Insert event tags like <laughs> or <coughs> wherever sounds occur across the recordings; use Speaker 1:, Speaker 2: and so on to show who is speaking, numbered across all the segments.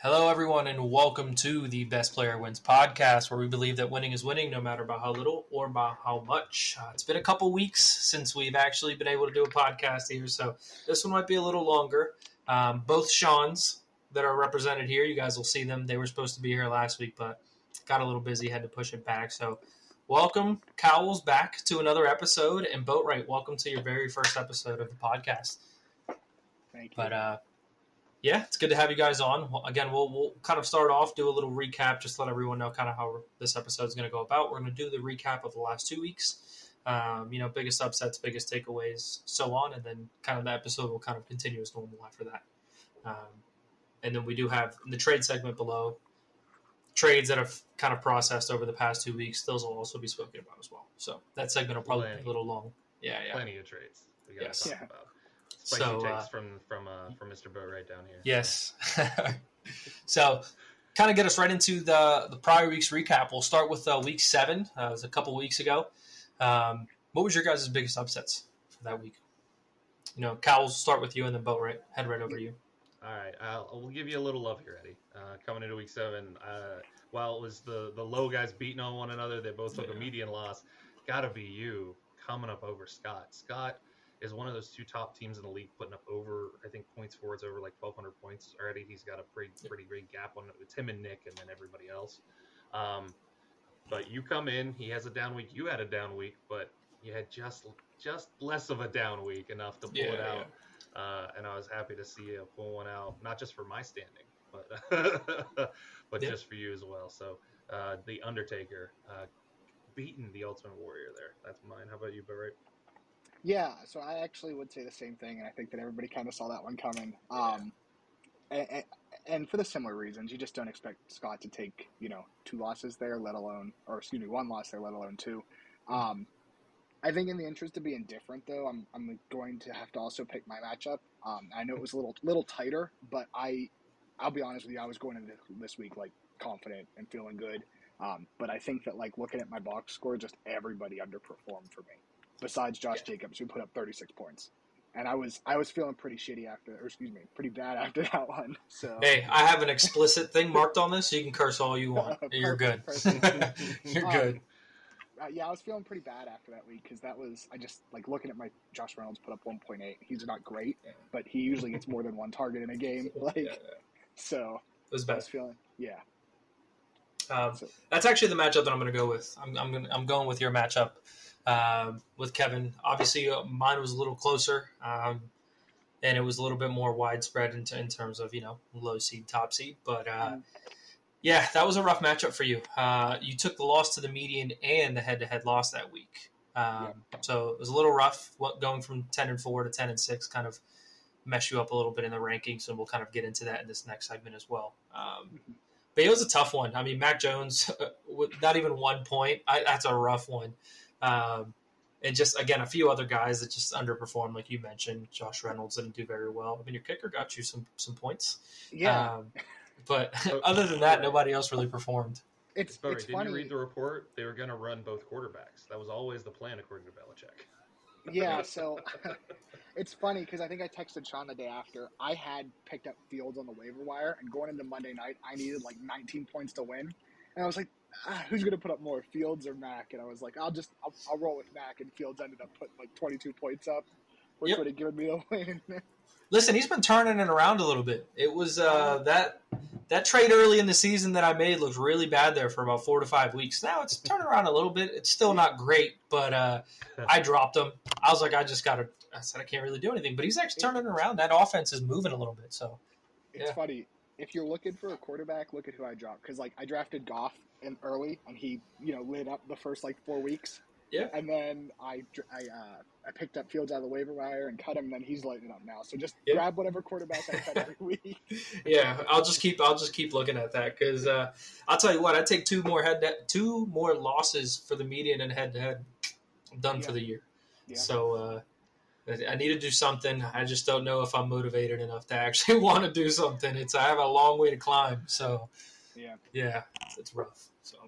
Speaker 1: Hello, everyone, and welcome to the Best Player Wins podcast, where we believe that winning is winning no matter by how little or by how much. Uh, it's been a couple weeks since we've actually been able to do a podcast here, so this one might be a little longer. Um, both Sean's that are represented here, you guys will see them. They were supposed to be here last week, but got a little busy, had to push it back. So, welcome, Cowles, back to another episode, and Boatwright, welcome to your very first episode of the podcast.
Speaker 2: Thank you.
Speaker 1: But uh, yeah, it's good to have you guys on. Well, again, we'll we'll kind of start off, do a little recap, just let everyone know kind of how this episode is going to go about. We're going to do the recap of the last two weeks. Um, you know, biggest upsets, biggest takeaways, so on, and then kind of the episode will kind of continue as normal after that. Um, and then we do have in the trade segment below trades that have kind of processed over the past two weeks. Those will also be spoken about as well. So that segment will probably be a little long. Yeah, yeah.
Speaker 3: Plenty of trades. We got to
Speaker 1: Yes.
Speaker 3: talk
Speaker 2: Yeah.
Speaker 3: about. Spicy
Speaker 1: So,
Speaker 3: takes
Speaker 1: uh,
Speaker 3: from from uh, from Mr. Boatwright down here.
Speaker 1: Yes. <laughs> so, kind of get us right into the the prior week's recap. We'll start with uh, week seven. Uh, it was a couple weeks ago. Um, what was your guys' biggest upsets for that week? You know, Cal, we'll start with you, and then Boatwright, head right over to you.
Speaker 3: All right, I'll, I'll give you a little love here, Eddie. Uh, coming into week seven, uh, while it was the the low guys beating on one another, they both took a median loss. Got to be you coming up over Scott. Scott is one of those two top teams in the league, putting up over I think points for it's over like 1,200 points already. He's got a pretty pretty big gap on it. It's him and Nick, and then everybody else. Um, but you come in, he has a down week. You had a down week, but you had just just less of a down week enough to pull it
Speaker 1: Yeah,
Speaker 3: out. Uh, and I was happy to see you pull one out, not just for my standing, but <laughs> but
Speaker 1: Yeah.
Speaker 3: just for you as well. So uh, the Undertaker uh, beating the Ultimate Warrior there. That's mine. How about you, Barrett?
Speaker 2: Yeah, so I actually would say the same thing, and I think that everybody kind of saw that one coming. Um, and, and for the similar reasons, you just don't expect Scott to take you know two losses there, let alone, or excuse me, one loss there, let alone two. Um, I think in the interest of being different, though, I'm I'm going to have to also pick my matchup. Um, I know it was a little little tighter, but I I'll be honest with you, I was going into this week like confident and feeling good. Um, but I think that like looking at my box score, just everybody underperformed for me besides Josh Jacobs, who put up 36 points. And I was I was feeling pretty shitty after, or excuse me, pretty bad <laughs> after that one. So
Speaker 1: Hey, I have an explicit thing marked on this, so you can curse all you want. <laughs> You're good.
Speaker 2: Perfect, perfect. <laughs>
Speaker 1: You're
Speaker 2: Um,
Speaker 1: good.
Speaker 2: uh, yeah, I was feeling pretty bad after that week because that was I just like looking at my Josh Reynolds put up 1.8. He's not great, but he usually gets more than one target in a game. Like
Speaker 1: Yeah, yeah.
Speaker 2: so,
Speaker 1: It was
Speaker 2: I was feeling yeah.
Speaker 1: Um,
Speaker 2: So-
Speaker 1: that's actually the matchup that I'm going to go with. I'm I'm, gonna, I'm going with your matchup um, with Kevin. Obviously, uh, mine was a little closer, um, and it was a little bit more widespread in, in terms of you know low seed, top seed. But uh,
Speaker 2: Mm.
Speaker 1: yeah, that was a rough matchup for you. Uh, you took the loss to the median and the head-to-head loss that week. Um, So it was a little rough. What going from ten and four to ten and six kind of mess you up a little bit in the rankings, and we'll kind of get into that in this next segment as well. Um,
Speaker 2: Mhm.
Speaker 1: but it was a tough one. I mean, Mac Jones, <laughs> with not even one point, I, that's a rough one. Um, and just again, a few other guys that just underperformed, like you mentioned. Josh Reynolds didn't do very well. I mean, your kicker got you some some points.
Speaker 2: Yeah,
Speaker 1: Um, but <laughs> other than that, nobody else really performed.
Speaker 2: it's
Speaker 3: Barry,
Speaker 2: it's
Speaker 3: didn't
Speaker 2: funny.
Speaker 3: you read the report? They were going to run both quarterbacks. That was always the plan, according to Belichick.
Speaker 2: Yeah, <laughs> so <laughs> it's funny because I think I texted Sean the day after. I had picked up Fields on the waiver wire, and going into Monday night, I needed like 19 points to win. And I was like, ah, who's going to put up more, Fields or Mac? And I was like, I'll just, I'll, I'll roll with Mac. And Fields ended up putting like 22 points up, which
Speaker 1: Yep.
Speaker 2: would have given me the win. <laughs>
Speaker 1: Listen, he's been turning it around a little bit. It was uh, that that trade early in the season that I made looked really bad there for about four to five weeks. Now it's turning around a little bit. It's still not great, but uh, I dropped him. I was like, I just got to. I said I can't really do anything, but he's actually turning around. That offense is moving a little bit. So
Speaker 2: it's
Speaker 1: Yeah.
Speaker 2: funny. If you're looking for a quarterback, look at who I dropped. Because like I drafted Goff in early, and he, you know, lit up the first like four weeks.
Speaker 1: Yeah.
Speaker 2: And then I, I, uh, I picked up Fields out of the waiver wire and cut him. And then he's lighting up now. So just
Speaker 1: Yeah.
Speaker 2: grab whatever quarterback I cut every <laughs> week.
Speaker 1: yeah, I'll just keep I'll just keep looking at that because uh, I'll tell you what, I take two more head two more losses for the median and head to head. I'm done for the year.
Speaker 2: Yeah.
Speaker 1: So uh, I- I need to do something. I just don't know if I'm motivated enough to actually <laughs> want to do something. It's I have a long way to climb. So
Speaker 2: Yeah.
Speaker 1: yeah, it's rough. So,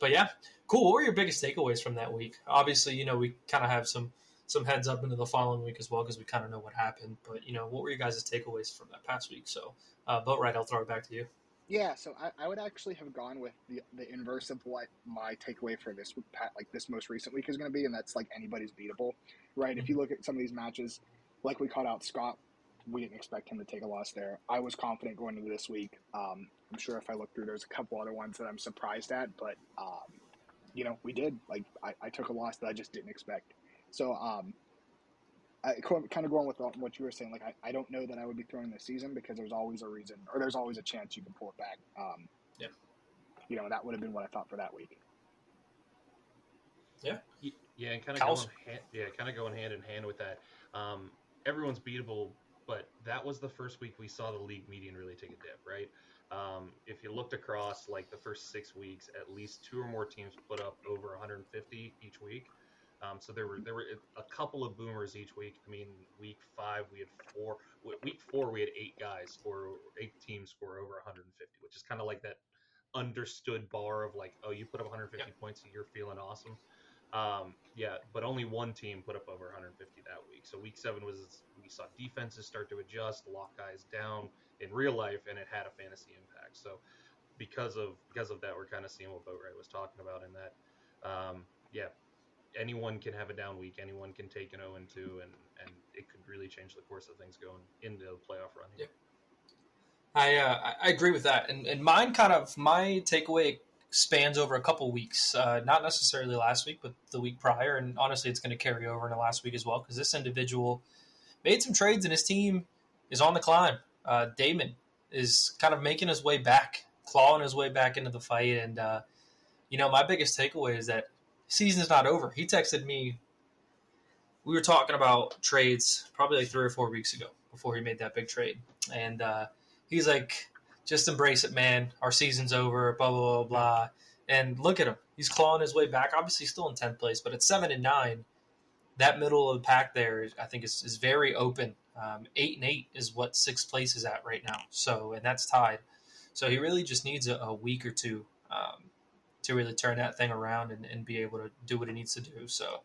Speaker 1: but yeah, cool. What were your biggest takeaways from that week? Obviously, you know we kind of have some some heads up into the following week as well because we kind of know what happened. But you know, what were your guys' takeaways from that past week? So, uh, Boatwright, I'll throw it back to you.
Speaker 2: Yeah, so I, I would actually have gone with the the inverse of what my takeaway for this week, like this most recent week is going to be, and that's like anybody's beatable, right? Mm-hmm. If you look at some of these matches, like we caught out Scott, we didn't expect him to take a loss there. I was confident going into this week. Um, I'm sure if I look through, there's a couple other ones that I'm surprised at, but um, you know, we did. Like I, I, took a loss that I just didn't expect. So um, I, kind of going with what you were saying, like I, I don't know that I would be throwing this season because there's always a reason or there's always a chance you can pull it back. Um,
Speaker 1: yeah.
Speaker 2: You know, that would have been what I thought for that week.
Speaker 1: Yeah.
Speaker 3: Yeah, and kind of going hand, yeah, kind of going hand in hand with that. Um, everyone's beatable, but that was the first week we saw the league median really take a dip, right? Um, if you looked across like the first six weeks, at least two or more teams put up over 150 each week. Um, so there were there were a couple of boomers each week. I mean, week five we had four. Week four we had eight guys or eight teams score over 150, which is kind of like that understood bar of like, oh, you put up 150 yep. points, you're feeling awesome. Um, yeah, but only one team put up over 150 that week. So week seven was we saw defenses start to adjust, lock guys down in real life, and it had a fantasy impact. So because of because of that, we're kind of seeing what Boatwright was talking about in that. Um, yeah, anyone can have a down week. Anyone can take an 0 and 2, and and it could really change the course of things going into the playoff run.
Speaker 1: Here. Yeah. I uh, I agree with that, and and mine kind of my takeaway spans over a couple weeks, uh, not necessarily last week, but the week prior, and honestly, it's going to carry over into last week as well because this individual made some trades and his team is on the climb. Uh, Damon is kind of making his way back, clawing his way back into the fight, and uh, you know my biggest takeaway is that season's not over. He texted me. We were talking about trades probably like three or four weeks ago before he made that big trade, and uh, he's like, "Just embrace it, man. Our season's over." Blah blah blah blah. And look at him; he's clawing his way back. Obviously, still in tenth place, but at seven and nine, that middle of the pack there, I think, is, is very open. Um, eight and eight is what sixth place is at right now. So, and that's tied. So he really just needs a, a week or two um, to really turn that thing around and, and be able to do what it needs to do. So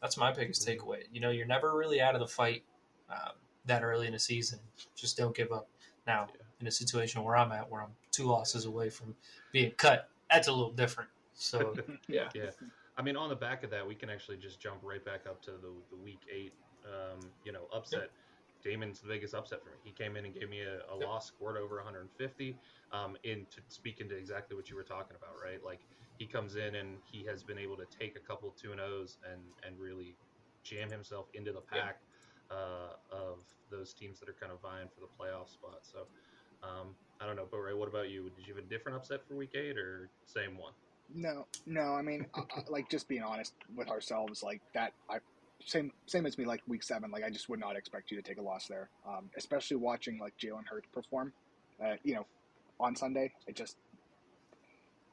Speaker 1: that's my biggest mm-hmm. takeaway. You know, you're never really out of the fight um, that early in a season. Just don't give up. Now, yeah. In a situation where I'm at, where I'm two losses away from being cut, that's a little different. So, <laughs> yeah.
Speaker 3: Yeah. I mean, on the back of that, we can actually just jump right back up to the, the week eight, um, you know, upset. Yep. Damon's the biggest upset for me. He came in and gave me a, a yep. loss, scored over 150. Um, in to speak into exactly what you were talking about, right? Like he comes in and he has been able to take a couple two and O's and and really jam himself into the pack yeah. uh, of those teams that are kind of vying for the playoff spot. So um, I don't know, but Ray, what about you? Did you have a different upset for week eight or same one?
Speaker 2: No, no. I mean, like just being honest with ourselves, like that. I same same as me. Like week seven, like I just would not expect you to take a loss there, um, especially watching like Jalen Hurts perform. Uh, you know, on Sunday, it just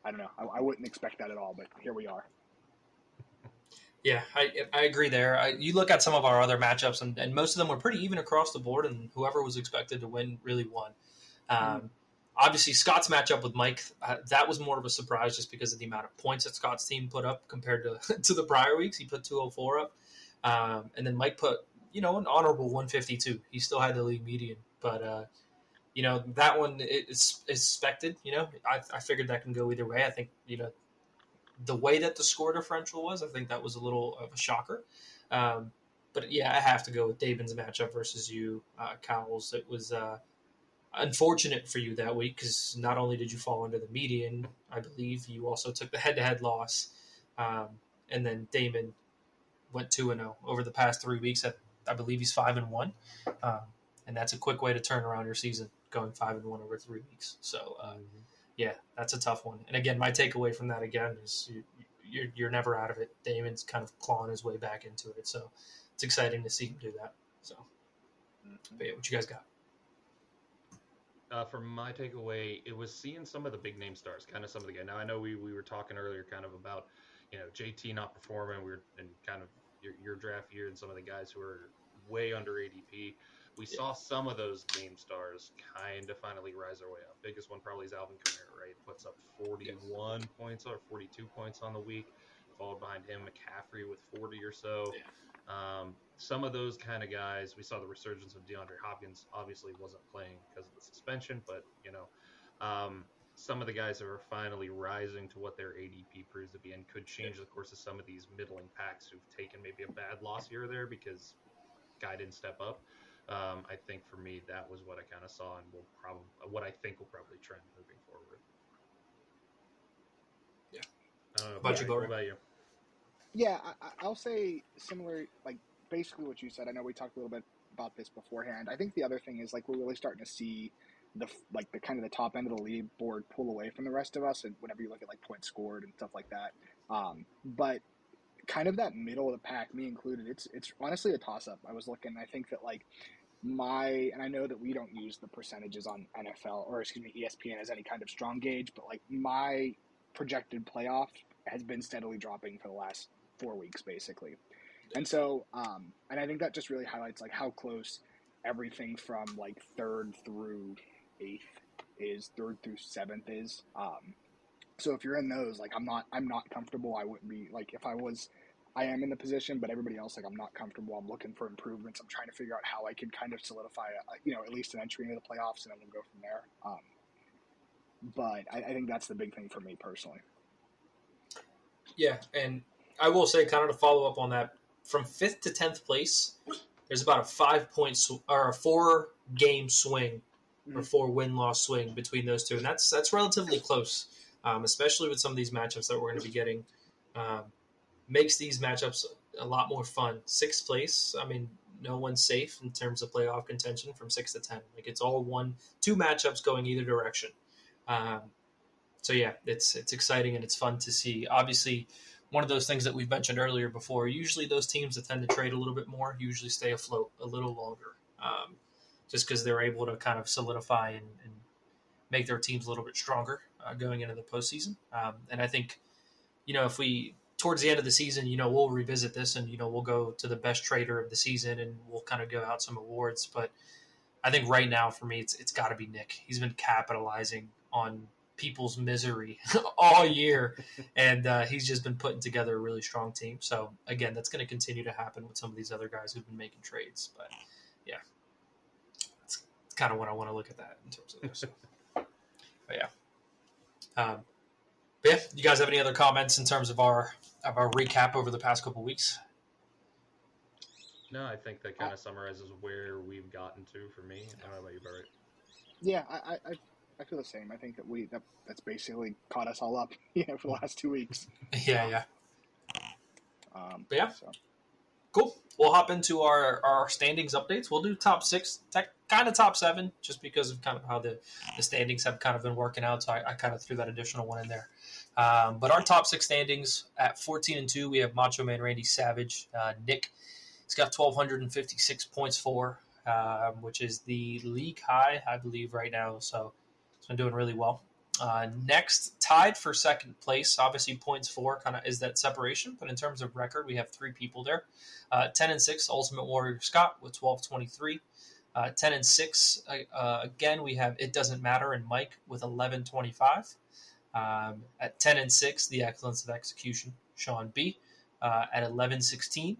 Speaker 2: I don't know. I, I, wouldn't expect that at all, but here we are.
Speaker 1: Yeah, I, I agree there. I, you look at some of our other matchups, and, and, most of them were pretty even across the board, and whoever was expected to win really won. Um. Obviously, Scott's matchup with Mike, uh, that was more of a surprise just because of the amount of points that Scott's team put up compared to, <laughs> to the prior weeks. He put 204 up. Um, and then Mike put, you know, an honorable 152. He still had the league median, but uh, you know that one is, expected. You know, I, I figured that can go either way. I think you know the way that the score differential was. I think that was a little of a shocker. Um, but yeah, I have to go with Damon's matchup versus you, uh, Cowles. It was uh, unfortunate for you that week because not only did you fall under the median, I believe you also took the head-to-head loss, um, and then Damon went two and zero oh over the past three weeks. I, I believe he's five and one, um, and that's a quick way to turn around your season going five and one over three weeks. So, uh, mm-hmm. yeah, that's a tough one. And again, my takeaway from that again is you, you're, you're never out of it. Damon's kind of clawing his way back into it. So it's exciting to see him do that. So, mm-hmm. but yeah, what you guys got?
Speaker 3: Uh, from my takeaway, it was seeing some of the big name stars, kind of some of the guys. Now I know we, we were talking earlier, kind of about you know JT not performing. We are in kind of your, your draft year and some of the guys who are way under ADP we yeah. saw some of those name stars kind of finally rise their way up. Biggest one probably is Alvin Kamara, right? Puts up 41 yes. points or 42 points on the week. followed behind him McCaffrey with 40 or so.
Speaker 1: Yeah.
Speaker 3: Um, some of those kind of guys, we saw the resurgence of DeAndre Hopkins. Obviously, wasn't playing because of the suspension, but you know, um, some of the guys that are finally rising to what their ADP proves to be and could change the course of some of these middling packs who've taken maybe a bad loss here or there because guy didn't step up. Um, I think for me, that was what I kind of saw and will probably what I think will probably trend moving forward.
Speaker 1: Yeah.
Speaker 3: I don't know.
Speaker 1: About you,
Speaker 3: Barry, what about you?
Speaker 2: Yeah, I, I- I'll say similar, like basically what you said. I know we talked a little bit about this beforehand. I think the other thing is like we're really starting to see the like the kind of the top end of the league board pull away from the rest of us, and whenever you look at like points scored and stuff like that. Um, but kind of that middle of the pack, me included, it's it's honestly a toss up. I was looking. I think that like my and I know that we don't use the percentages on NFL or excuse me ESPN as any kind of strong gauge, but like my projected playoff has been steadily dropping for the last four weeks basically. And so, um, and I think that just really highlights like how close everything from like third through eighth is, third through seventh is. Um, so if you're in those, like I'm not, I'm not comfortable. I wouldn't be like if I was, I am in the position, but everybody else, like I'm not comfortable. I'm looking for improvements. I'm trying to figure out how I can kind of solidify, a, you know, at least an entry into the playoffs, and then we'll go from there. Um, but I, I think that's the big thing for me personally.
Speaker 1: Yeah, and I will say, kind of to follow up on that, from fifth to tenth place, there's about a five point sw- or a four game swing or
Speaker 2: Mhm.
Speaker 1: four win loss swing between those two, and that's that's relatively close, um, especially with some of these matchups that we're going to be getting. Um, makes these matchups a lot more fun. Sixth place, I mean, no one's safe in terms of playoff contention from six to ten. Like it's all one, two matchups going either direction. Um, so yeah, it's it's exciting and it's fun to see. Obviously, one of those things that we've mentioned earlier before. Usually, those teams that tend to trade a little bit more usually stay afloat a little longer, um, just because they're able to kind of solidify and, and make their teams a little bit stronger uh, going into the postseason. Um, and I think, you know, if we towards the end of the season, you know, we'll revisit this and you know we'll go to the best trader of the season and we'll kind of go out some awards. But I think right now for me, it's it's got to be Nick. He's been capitalizing on people's misery <laughs> all year, and uh, he's just been putting together a really strong team. So again, that's going to continue to happen with some of these other guys who've been making trades. But yeah, that's, that's kind of what I want to look at that in terms of this. but yeah, um, but yeah, you guys have any other comments in terms of our of our recap over the past couple weeks?
Speaker 3: No, I think that kind of summarizes where we've gotten to for me. I don't know about you, Barrett.
Speaker 2: Yeah, I, I, I- feel the same. I think that we that, that's basically caught us all up, <laughs> you know, for the last two weeks. <laughs>
Speaker 1: Yeah, yeah.
Speaker 2: Um,
Speaker 1: Yeah.
Speaker 2: So,
Speaker 1: Cool. We'll hop into our, our standings updates. We'll do top six, tech, kind of top seven, just because of kind of how the, the standings have kind of been working out. So I, I kind of threw that additional one in there. Um, but our top six standings at 14 and 2, we have Macho Man Randy Savage. Uh, Nick, he's got 1,256 points for, um, which is the league high, I believe, right now. So been doing really well. Uh, next, tied for second place, obviously points for kind of is that separation, but in terms of record, we have three people there. Uh, 10 and 6, Ultimate Warrior Scott with 1223. Uh, 10 and 6, uh, uh, again, we have It Doesn't Matter and Mike with 1125. Um, at 10 and 6, The Excellence of Execution, Sean B. Uh, at 1116.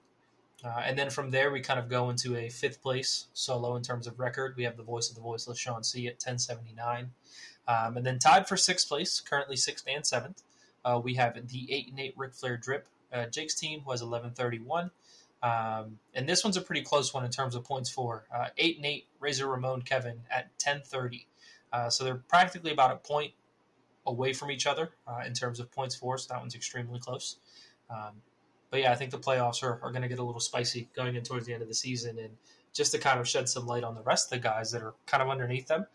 Speaker 1: Uh, and then from there, we kind of go into a fifth place solo in terms of record. We have the voice of the voiceless, Sean C. at 1079. Um, and then tied for sixth place, currently sixth and seventh, uh, we have the 8 and 8 Ric Flair Drip. Uh, Jake's team was 1131. Um, and this one's a pretty close one in terms of points for uh, 8 and 8 Razor Ramon Kevin at 1030. Uh, so they're practically about a point away from each other uh, in terms of points for. So that one's extremely close. Um, but yeah, I think the playoffs are, are going to get a little spicy going in towards the end of the season. And just to kind of shed some light on the rest of the guys that are kind of underneath them,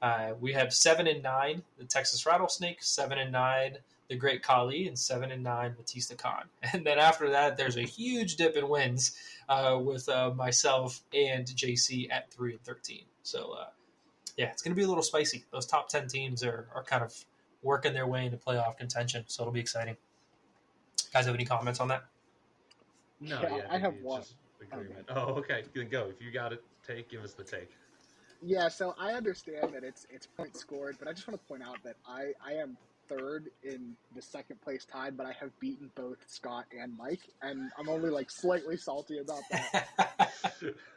Speaker 1: uh, we have seven and nine, the Texas Rattlesnake, seven and nine, the Great Khali, and seven and nine, Batista Khan. <laughs> And then after that, there's a huge dip in wins uh, with uh, myself and JC at three and thirteen. So uh, yeah, it's going to be a little spicy. Those top ten teams are, are kind of working their way into playoff contention, so it'll be exciting. Guys, have any comments on that?
Speaker 3: No,
Speaker 2: Yeah,
Speaker 3: yeah,
Speaker 2: I have
Speaker 3: it's
Speaker 2: one.
Speaker 3: just agreement. Oh, okay. Then go. If you got it, take. Give us the take.
Speaker 2: yeah, so I understand that it's it's points scored, but I just want to point out that I I am third in the second place tied, but I have beaten both Scott and Mike, and I'm only like slightly salty about that.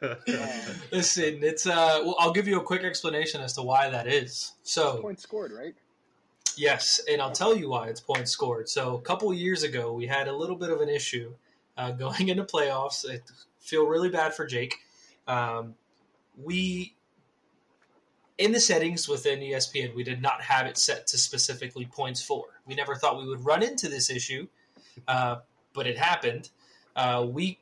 Speaker 2: <laughs> <laughs>
Speaker 1: Listen, it's uh. Well, I'll give you a quick explanation as to why that is. So
Speaker 2: Points scored, right?
Speaker 1: Yes, and I'll tell you why it's points scored. So a couple years ago, we had a little bit of an issue uh, <laughs> going into playoffs. I feel really bad for Jake. Um, we in the settings within ESPN, we did not have it set to specifically points for. We never thought we would run into this issue, uh, but it happened. Uh, we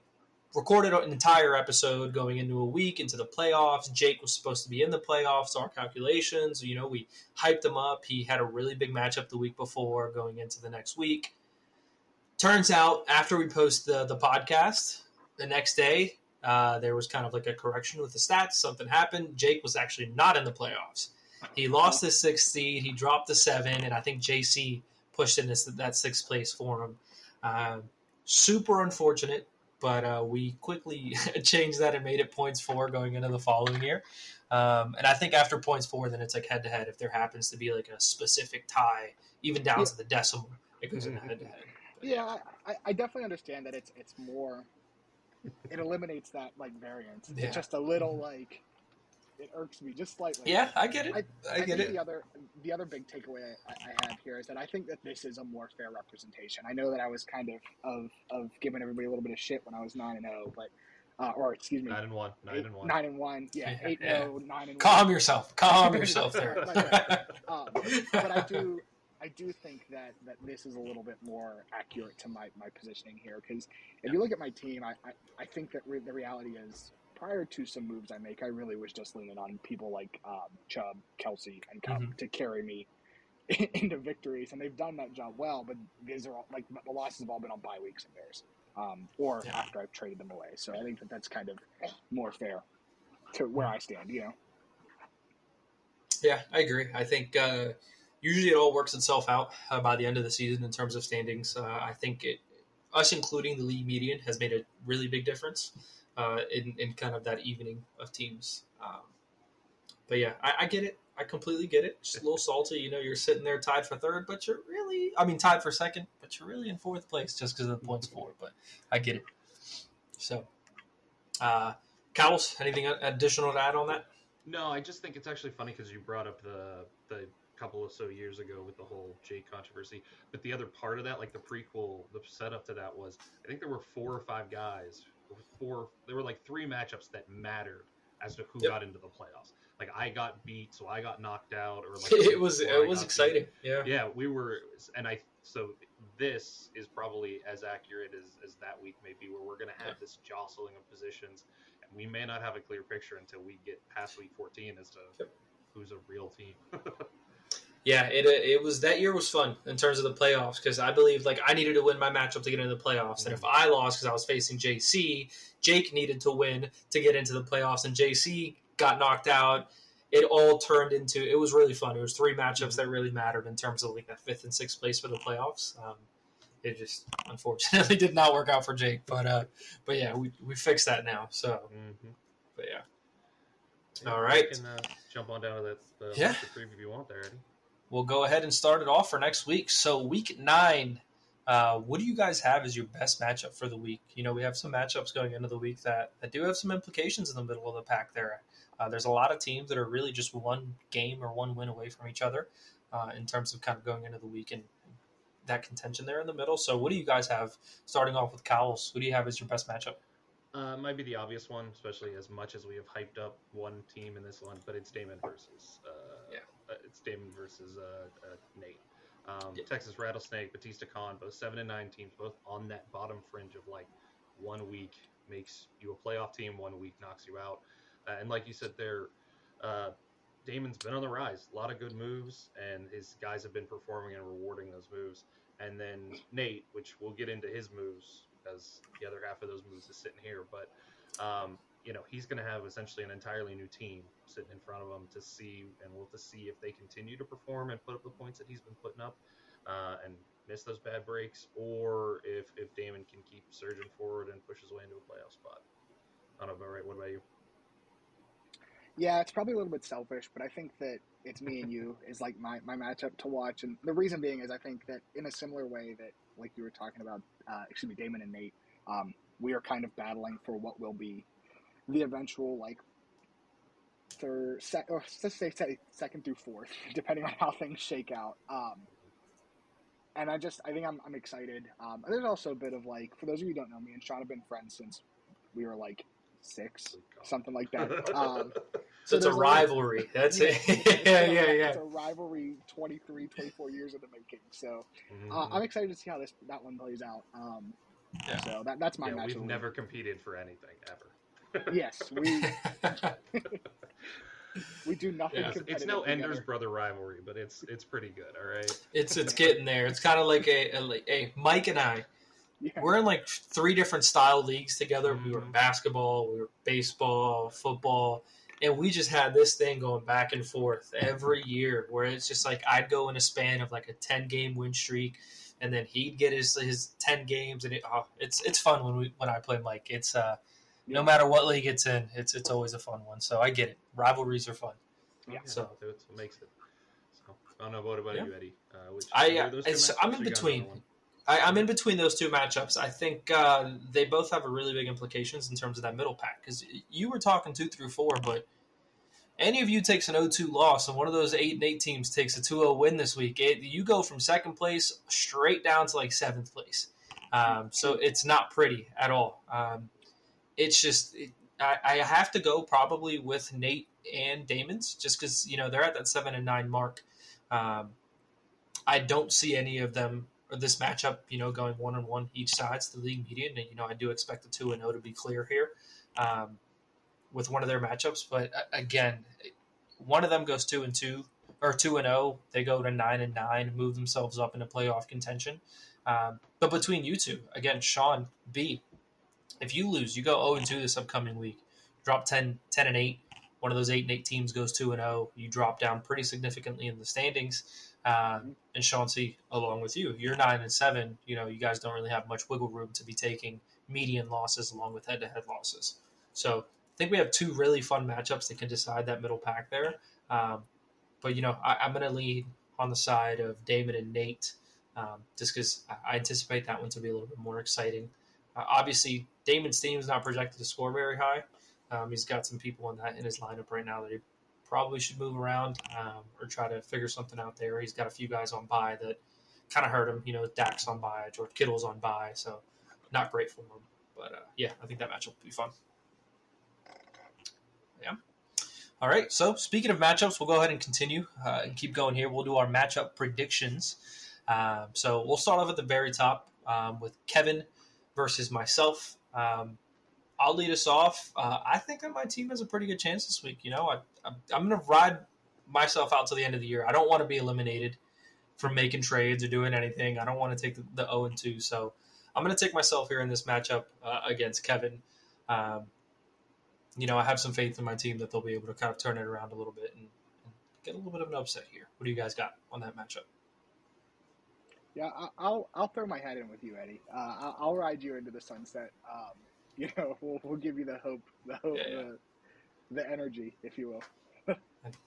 Speaker 1: recorded an entire episode going into a week into the playoffs. Jake was supposed to be in the playoffs. Our calculations, you know, we hyped him up. He had a really big matchup the week before going into the next week. Turns out, after we post the, the podcast, the next day, uh, there was kind of like a correction with the stats. Something happened. Jake was actually not in the playoffs. He lost his sixth seed. He dropped the seven, and I think JC pushed in this, that sixth place for him. Uh, super unfortunate, but uh, we quickly <laughs> changed that and made it points for going into the following year. Um, and I think after points for, then it's like head to head. If there happens to be like a specific tie, even down
Speaker 2: Yeah.
Speaker 1: to the decimal, it goes into head to head.
Speaker 2: Yeah, I, I definitely understand that it's it's more. It eliminates that like variance.
Speaker 1: Yeah.
Speaker 2: It's just a little like. It irks me just slightly.
Speaker 1: Yeah, I get it. I, get
Speaker 2: think
Speaker 1: it.
Speaker 2: The other, the other big takeaway I, I have here is that I think that this is a more fair representation. I know that I was kind of of, of giving everybody a little bit of shit when I was nine and zero, but uh, or excuse me,
Speaker 3: Nine and one. Nine
Speaker 2: eight-
Speaker 3: and one.
Speaker 2: nine and one, yeah,
Speaker 1: Yeah,
Speaker 2: eight and
Speaker 1: yeah.
Speaker 2: zero, nine and
Speaker 1: Calm
Speaker 2: one.
Speaker 1: yourself. Calm yourself there. <laughs>
Speaker 2: um, but I do, I do think that that this is a little bit more accurate to my, my positioning here because if you look at my team, I, I, I think that re- the reality is prior to some moves I make, I really was just leaning on people like um, Chubb, Kelce, and Kupp
Speaker 1: Mhm.
Speaker 2: to carry me <laughs> into victories, and they've done that job well. But these are all like the losses have all been on bye weeks and theirs, um, or
Speaker 1: Yeah.
Speaker 2: after I've traded them away. So I think that that's kind of more fair to where I stand. You know.
Speaker 1: Yeah, I agree. I think uh, usually it all works itself out uh, by the end of the season in terms of standings. Uh, I think it, us including the league median has made a really big difference uh, in, in kind of that evening of teams. Um, but yeah, I, I get it. I completely get it. Just a little salty. You know, you're sitting there tied for third, but you're really, I mean, tied for second, but you're really in fourth place just because of the points for. But I get it. So, uh, Cowles, anything additional to add on that?
Speaker 3: No, I just think it's actually funny because you brought up the the couple of so years ago with the whole Jake controversy. But the other part of that, like the prequel, the setup to that was, I think there were four or five guys, four. There were like three matchups that mattered as to who
Speaker 1: Yep.
Speaker 3: got into the playoffs. Like I got beat, so I got knocked out, or like <laughs>
Speaker 1: it was it was
Speaker 3: got beat.
Speaker 1: exciting. Yeah.
Speaker 3: Yeah, we were, and I. So this is probably as accurate as, as that week may be, where we're going to have this jostling of positions, and we may not have a clear picture until we get past week 14 as to
Speaker 1: Yep.
Speaker 3: who's a real team. <laughs>
Speaker 1: Yeah, it it was that year was fun in terms of the playoffs because I believe like I needed to win my matchup to get into the playoffs, and if I lost because I was facing JC, Jake needed to win to get into the playoffs, and JC got knocked out. It all turned into it was really fun. It was three matchups that really mattered in terms of like that fifth and sixth place for the playoffs. Um, it just unfortunately <laughs> did not work out for Jake, but uh, but yeah, we we fixed that now. So,
Speaker 3: mm-hmm.
Speaker 1: but yeah. All right.
Speaker 3: Can uh, jump on down to that the,
Speaker 1: Yeah.
Speaker 3: the preview if you want there, Eddie.
Speaker 1: We'll go ahead and start it off for next week. So, week nine, uh, what do you guys have as your best matchup for the week? You know, we have some matchups going into the week that, that do have some implications in the middle of the pack there. Uh, there's a lot of teams that are really just one game or one win away from each other uh, in terms of kind of going into the week and that contention there in the middle. So, what do you guys have starting off with Cowles? Who do you have as your best matchup?
Speaker 3: Uh, might be the obvious one, especially as much as we have hyped up one team in this one, but it's Damon versus uh. Uh, it's Damon versus uh, uh, Nate. Um,
Speaker 1: Yeah.
Speaker 3: Texas Rattlesnake, Batista Khan, both seven and nine teams, both on that bottom fringe of like one week makes you a playoff team, one week knocks you out, uh, and like you said there, uh, Damon's been on the rise, a lot of good moves, and his guys have been performing and rewarding those moves. And then Nate, which we'll get into his moves because the other half of those moves is sitting here, but um, you know he's going to have essentially an entirely new team sitting in front of him to see, and we'll to see if they continue to perform and put up the points that he's been putting up, uh, and miss those bad breaks, or if if Damon can keep surging forward and push his way into a playoff spot. I don't know, right? What about you?
Speaker 2: Yeah, it's probably a little bit selfish, but I think that it's me and you is like my, my matchup to watch, and the reason being is I think that in a similar way that like you were talking about, uh, excuse me, Damon and Nate, um, we are kind of battling for what will be the eventual like third, sec, or let's say second through fourth, <laughs> depending on how things shake out. Um, and I just I think I'm I'm excited. Um, there's also a bit of like for those of you who don't know me and Sean have been friends since we were like six, something like that. <laughs> Um,
Speaker 1: so, so it's a rivalry. That's it. <laughs> yeah, yeah, yeah.
Speaker 2: It's a rivalry 23, 24 years in the making. So uh, I'm excited to see how this that one plays out. Um, yeah. So that, that's my
Speaker 3: yeah,
Speaker 2: match.
Speaker 3: We've never competed for anything ever.
Speaker 2: Yes, we <laughs> we do nothing.
Speaker 3: Yeah. It's no Ender's brother rivalry, but it's it's pretty good. All right.
Speaker 1: It's it's getting there. It's kind of like a, a, a Mike and I yeah. We're in like three different style leagues together. Mm-hmm. We were mm-hmm. basketball, we were baseball, football, and we just had this thing going back and forth every year where it's just like I'd go in a span of like a 10 game win streak and then he'd get his his 10 games and it, oh, it's it's fun when we when I play Mike. It's uh yeah. No matter what league it's in, it's it's always a fun one. So I get it. Rivalries are fun.
Speaker 3: Yeah. So that's what makes it. So I don't know what about yeah. you, Eddie. Uh, which,
Speaker 1: I uh, I'm in between. I, am in between those two matchups. I think uh, they both have a really big implications in terms of that middle pack. Because you were talking two through four, but any of you takes an 0-2 loss, and one of those eight and eight teams takes a 2-0 win this week, it, you go from second place straight down to like seventh place. Um, so it's not pretty at all. Um, it's just it, I, I, have to go probably with Nate and Damon's just because you know they're at that seven and nine mark. Um, I don't see any of them or this matchup, you know, going one on one each side's the league median. And, you know, I do expect the 2 and 0 to be clear here um, with one of their matchups. But uh, again, one of them goes 2 and 2 or 2 and 0. They go to 9 and 9, move themselves up into playoff contention. Um, but between you two, again, Sean, B, if you lose, you go 0 and 2 this upcoming week, drop 10, 10 and 8. One of those 8 and 8 teams goes 2 and 0. You drop down pretty significantly in the standings. Um, and C, along with you. You're nine and seven. You know, you guys don't really have much wiggle room to be taking median losses along with head-to-head losses. So I think we have two really fun matchups that can decide that middle pack there. Um, but you know, I, am going to lead on the side of Damon and Nate, um, just because I anticipate that one to be a little bit more exciting. Uh, obviously, Damon's team is not projected to score very high. Um, he's got some people in that in his lineup right now that he probably should move around um, or try to figure something out there. He's got a few guys on bye that kind of hurt him. You know, Dak's on bye, George Kittle's on bye, so not great for him. But uh, yeah, I think that matchup will be fun. Yeah. All right. So speaking of matchups, we'll go ahead and continue uh, and keep going here. We'll do our matchup predictions. Um, so we'll start off at the very top um, with Kevin versus myself. Um, I'll lead us off. Uh, I think that my team has a pretty good chance this week. You know, I, I'm, I'm going to ride myself out to the end of the year. I don't want to be eliminated from making trades or doing anything. I don't want to take the, the 0 and 2. So I'm going to take myself here in this matchup uh, against Kevin. Um, you know, I have some faith in my team that they'll be able to kind of turn it around a little bit and, and get a little bit of an upset here. What do you guys got on that matchup?
Speaker 2: Yeah, I'll I'll throw my hat in with you, Eddie. Uh, I'll ride you into the sunset. Um, <laughs> you know, we'll, we'll give you the hope, the hope, yeah, yeah. The, the energy, if you will.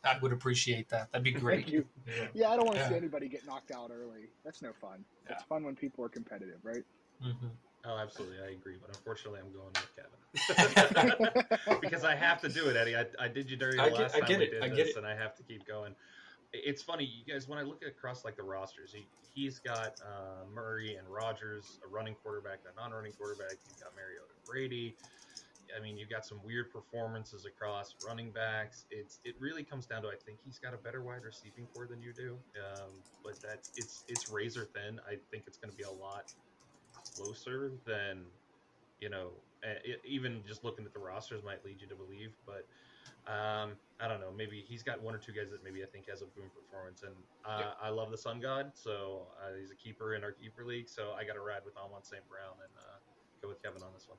Speaker 1: I would appreciate that. That'd be great. <laughs>
Speaker 2: Yeah. yeah. I don't want to see anybody get knocked out early. That's no fun. It's fun when people are competitive, right?
Speaker 3: Mm-hmm. Oh, absolutely. I agree. But unfortunately, I'm going with Kevin. <laughs> because I have to do it, Eddie. I, I did you dirty the I last get, time we did this, it. and I have to keep going. It's funny, you guys, when I look across like the rosters, he, he's got uh, Murray and Rodgers, a running quarterback, a non running quarterback. You've got Mariota Brady. I mean, you've got some weird performances across running backs. It's it really comes down to I think he's got a better wide receiving core than you do, um, but that's it's it's razor thin. I think it's going to be a lot closer than you know. It, even just looking at the rosters might lead you to believe, but um, I don't know. Maybe he's got one or two guys that maybe I think has a boom performance, and uh, yeah. I love the Sun God, so uh, he's a keeper in our keeper league. So I got to ride with Amon St. Brown and uh, go with Kevin on this one.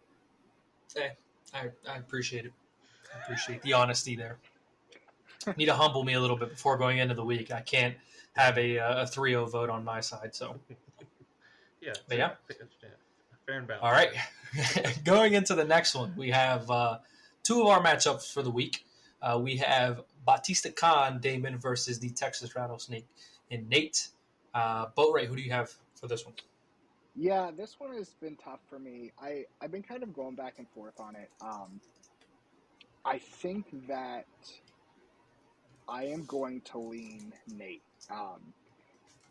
Speaker 1: Hey, I, I appreciate it. I appreciate the honesty there. Need to humble me a little bit before going into the week. I can't have a uh, a 3-0 vote on my side. So, <laughs>
Speaker 3: yeah,
Speaker 1: but yeah,
Speaker 3: fair and balanced.
Speaker 1: All right, <laughs> going into the next one, we have uh, two of our matchups for the week. uh, we have Batista Khan Damon versus the Texas Rattlesnake and Nate. Uh, Boatwright, who do you have for this one?
Speaker 2: Yeah, this one has been tough for me. I, I've been kind of going back and forth on it. Um, I think that I am going to lean Nate. Um,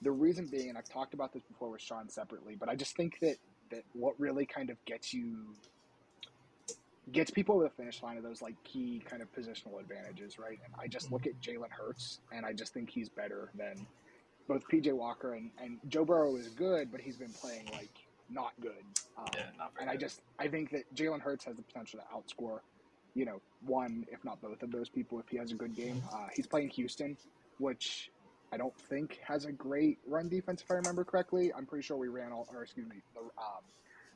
Speaker 2: the reason being, and I've talked about this before with Sean separately, but I just think that, that what really kind of gets you gets people over the finish line of those like key kind of positional advantages, right? And I just look at Jalen Hurts, and I just think he's better than both PJ Walker and, and Joe Burrow is good, but he's been playing like not good. Um,
Speaker 1: Yeah, not
Speaker 2: and I just I think that Jalen Hurts has the potential to outscore, you know, one if not both of those people if he has a good game. Uh, he's playing Houston, which I don't think has a great run defense if I remember correctly. I'm pretty sure we ran all, or excuse me, the um,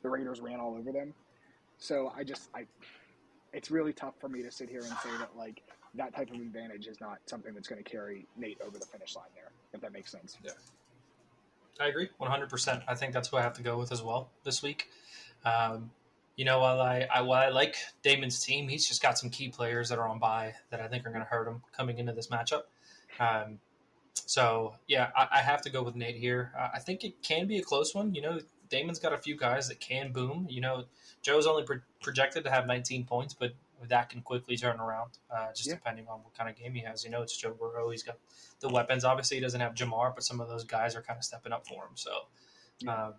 Speaker 2: the Raiders ran all over them. So I just I, it's really tough for me to sit here and say that like that type of advantage is not something that's going to carry Nate over the finish line there. If that makes sense. Yeah.
Speaker 1: I agree, 100%. I think that's who I have to go with as well this week. Um, you know, while I, I while I like Damon's team, he's just got some key players that are on bye that I think are going to hurt him coming into this matchup. Um, so yeah, I, I have to go with Nate here. Uh, I think it can be a close one. You know, Damon's got a few guys that can boom. You know, Joe's only pro- projected to have 19 points, but that can quickly turn around, uh, just
Speaker 2: Yeah.
Speaker 1: depending on what kind of game he has. You know, it's Joe Burrow. He's got the weapons. Obviously, he doesn't have Ja'Marr, but some of those guys are kind of stepping up for him. So,
Speaker 2: Yeah.
Speaker 1: um,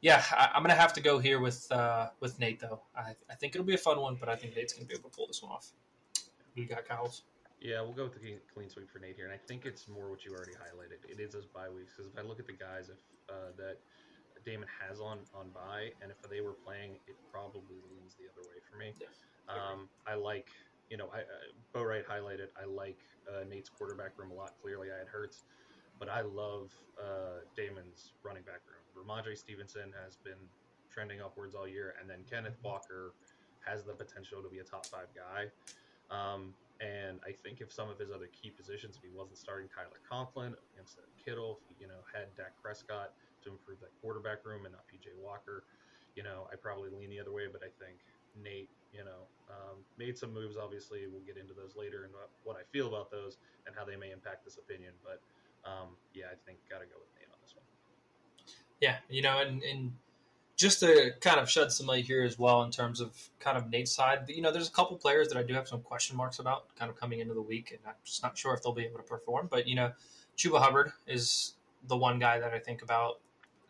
Speaker 1: yeah, I, I'm going to have to go here with uh, with Nate though. I, I think it'll be a fun one, but I think Nate's going to be able to pull this one off. Who you got, Cowles?
Speaker 3: Yeah, we'll go with the clean- clean sweep for Nate here, and I think it's more what you already highlighted. It is those bye weeks because if I look at the guys if uh, that Damon has on on bye, and if they were playing, it probably leans the other way for me.
Speaker 1: Yeah.
Speaker 3: Um, I like, you know, I uh, Boatwright highlighted. I like uh, Nate's quarterback room a lot. Clearly, I had Hurts, but I love uh, Damon's running back room. Rhamondre Stevenson has been trending upwards all year, and then Kenneth Walker has the potential to be a top five guy. Um, and I think if some of his other key positions, if he wasn't starting Tyler Conklin instead of Kittle, if he, you know, had Dak Prescott to improve that quarterback room and not PJ Walker, you know, I probably lean the other way. But I think Nate, you know, um, made some moves. Obviously, we'll get into those later and what, I feel about those and how they may impact this opinion. But um, yeah, I think got to go with Nate on this one.
Speaker 1: Yeah, you know, and, and just to kind of shed some light here as well in terms of kind of Nate's side, you know, there's a couple players that I do have some question marks about kind of coming into the week, and I'm just not sure if they'll be able to perform. But, you know, Chuba Hubbard is the one guy that I think about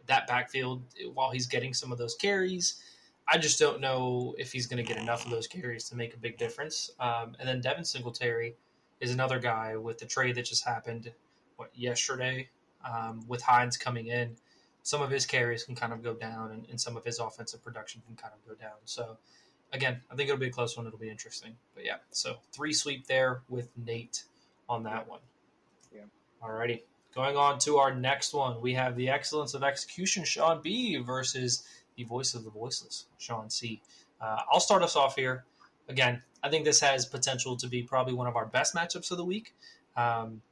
Speaker 1: that backfield while he's getting some of those carries. I just don't know if he's going to get enough of those carries to make a big difference. Um, and then Devin Singletary is another guy with the trade that just happened, what, yesterday, um, with Hines coming in some of his carries can kind of go down and, and some of his offensive production can kind of go down. So again, I think it'll be a close one. It'll be interesting. But yeah, so three sweep there with Nate on that one.
Speaker 2: Yeah.
Speaker 1: Alrighty. Going on to our next one, we have the excellence of execution, Sean B versus the voice of the voiceless, Sean C. Uh, I'll start us off here. Again, I think this has potential to be probably one of our best matchups of the week. Um,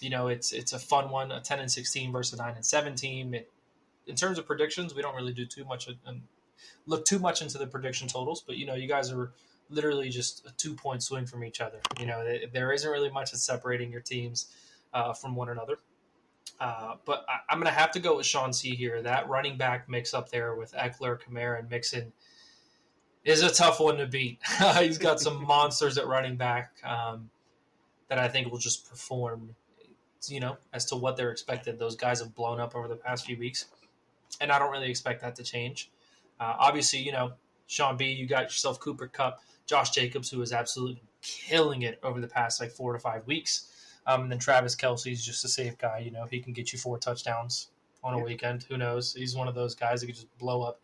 Speaker 1: you know, it's it's a fun one, a ten and sixteen versus a nine and seven team. It, in terms of predictions, we don't really do too much and look too much into the prediction totals, but you know, you guys are literally just a two point swing from each other. You know, there isn't really much that's separating your teams uh, from one another. Uh, but I, I'm going to have to go with Sean C here. That running back mix up there with Ekeler, Kamara, and Mixon is a tough one to beat. <laughs> He's got some <laughs> monsters at running back um, that I think will just perform, you know, as to what they're expected. Those guys have blown up over the past few weeks, and I don't really expect that to change. Uh, obviously, you know, Sean B, you got yourself Cooper Kupp, Josh Jacobs, who is absolutely killing it over the past like four to five weeks. Um, and then Travis Kelce's just a safe guy. You know, he can get you four touchdowns on a
Speaker 2: Yeah.
Speaker 1: weekend. Who knows? He's one of those guys that could just blow up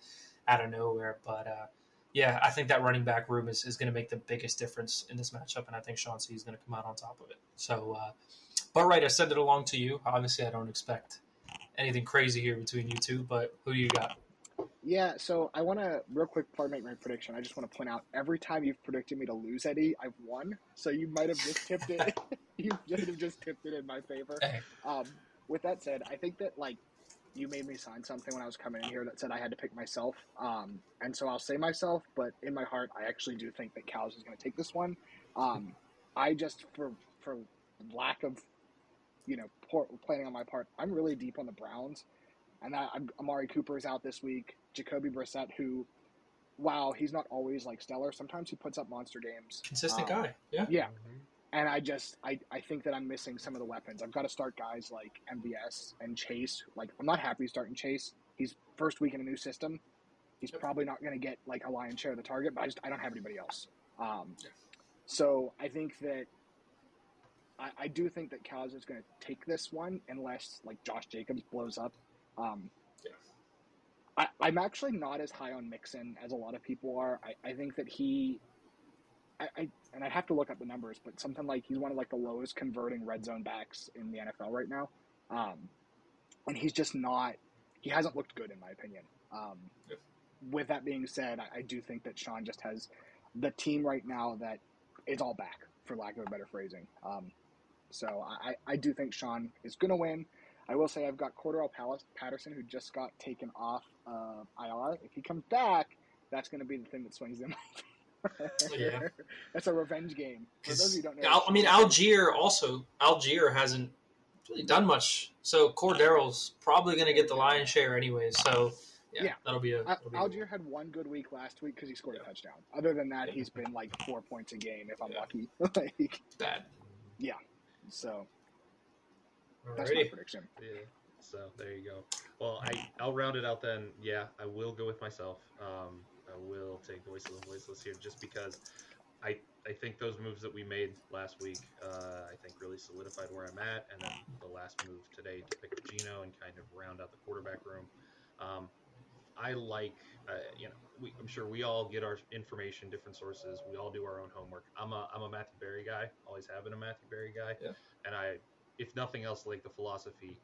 Speaker 1: out of nowhere. But uh, yeah, I think that running back room is, is going to make the biggest difference in this matchup, and I think Sean C is going to come out on top of it. So, uh, Boatwright, I send it along to you. Obviously, I don't expect anything crazy here between you two, but who do you got?
Speaker 2: Yeah, so I want to real quick before I make my prediction. I just want to point out every time you've predicted me to lose, Eddie, I've won. So you might have just tipped it. <laughs> <laughs> you might have just tipped it in my favor. Um, with that said, I think that like you made me sign something when I was coming in here that said I had to pick myself. Um, and so I'll say myself, but in my heart, I actually do think that Cows is going to take this one. Um, I just, for for lack of, you know, poor, planning on my part, I'm really deep on the Browns, and that I'm, Amari Cooper is out this week. Jacoby Brissett, who, wow, he's not always like stellar. Sometimes he puts up monster games.
Speaker 1: Consistent
Speaker 2: Um,
Speaker 1: guy. Yeah.
Speaker 2: Yeah,
Speaker 3: Mhm.
Speaker 2: and I just I, I think that I'm missing some of the weapons. I've got to start guys like MVS and Chase. Like I'm not happy starting Chase. He's first week in a new system. He's
Speaker 1: Yep.
Speaker 2: probably not going to get like a lion's share of the target, but I just I don't have anybody else. Um,
Speaker 1: Yeah.
Speaker 2: So I think that I, I do think that Cows is going to take this one unless like Josh Jacobs blows up. Um,
Speaker 1: Yeah.
Speaker 2: I, I'm actually not as high on Mixon as a lot of people are. I, I think that he I, I and I'd have to look up the numbers, but something like he's one of like the lowest converting red zone backs in the NFL right now, um, and he's just not. He hasn't looked good in my opinion. Um,
Speaker 1: Yep.
Speaker 2: With that being said, I, I do think that Sean just has the team right now that is all back, for lack of a better phrasing. Um, so I, I do think Sean is going to win. I will say I've got Cordell Palace, Patterson, who just got taken off uh, IR. If he comes back, that's going to be the thing that swings them. <laughs>
Speaker 1: Yeah. <laughs>
Speaker 2: That's a revenge game. For those you don't know,
Speaker 1: Al, I mean, Allgeier also. Allgeier hasn't really done much. So Cordero's probably going to get the lion's share anyway. So yeah,
Speaker 2: Yeah.
Speaker 1: that'll be a. That'll be a-
Speaker 2: Allgeier had one good week last week because he scored a touchdown. Other than that,
Speaker 1: Yeah.
Speaker 2: he's been like four points a game if I'm
Speaker 1: Yeah.
Speaker 2: lucky. <laughs> like,
Speaker 1: bad. Yeah.
Speaker 2: So that's my prediction.
Speaker 3: Yeah. So there you go. Well, I I'll round it out then. Yeah, I will go with myself. Um, I will take voiceless and voiceless here just because I I think those moves that we made last week, uh, I think really solidified where I'm at, and then the last move today to pick Geno and kind of round out the quarterback room. Um, I like, uh, you know, we, I'm sure we all get our information, different sources. We all do our own homework. I'm a I'm a Matthew Berry guy. Always have been a Matthew Berry guy.
Speaker 1: Yeah.
Speaker 3: And I, if nothing else, like the philosophy,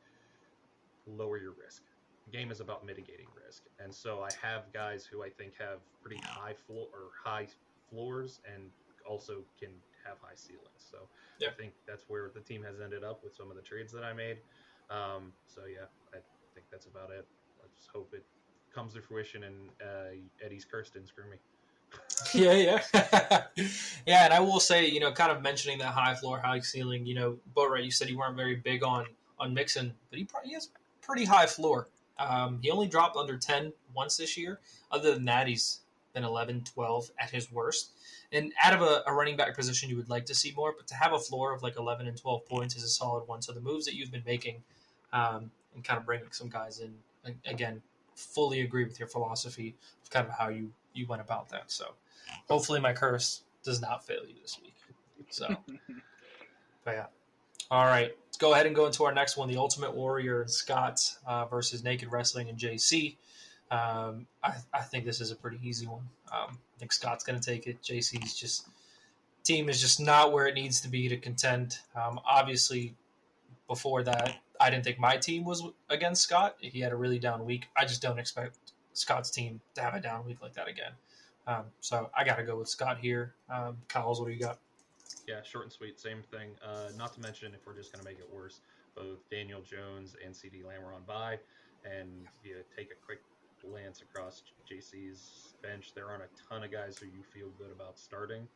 Speaker 3: lower your risk. The game is about mitigating risk, and so I have guys who I think have pretty high floor or high floors, and also can have high ceilings. So
Speaker 1: Yeah.
Speaker 3: I think that's where the team has ended up with some of the trades that I made. Um, so yeah, I think that's about it. Let's hope it comes to fruition and uh, Eddie's cursed didn't screw me. <laughs> <laughs>
Speaker 1: yeah, yeah, <laughs> yeah. And I will say, you know, kind of mentioning that high floor, high ceiling. You know, but right, you said you weren't very big on on Mixon, but he probably has pretty high floor. Um, he only dropped under 10 once this year. Other than that, he's been 11, 12 at his worst. And out of a, a running back position, you would like to see more, but to have a floor of like 11 and 12 points is a solid one. So the moves that you've been making um, and kind of bringing some guys in, again, fully agree with your philosophy of kind of how you, you went about that. So hopefully my curse does not fail you this week. So, <laughs> but yeah. All right, let's go ahead and go into our next one: the Ultimate Warrior and Scott uh, versus Naked Wrestling and JC. Um, I, I think this is a pretty easy one. Um, I think Scott's going to take it. JC's just team is just not where it needs to be to contend. Um, obviously, before that, I didn't think my team was against Scott. He had a really down week. I just don't expect Scott's team to have a down week like that again. Um, so I got to go with Scott here. Um, Kyle's, what do you got?
Speaker 3: Yeah, short and sweet, same thing. Uh, not to mention, if we're just going to make it worse, both Daniel Jones and CeeDee Lamb are on bye, and you take a quick glance across JC's bench, there aren't a ton of guys who you feel good about starting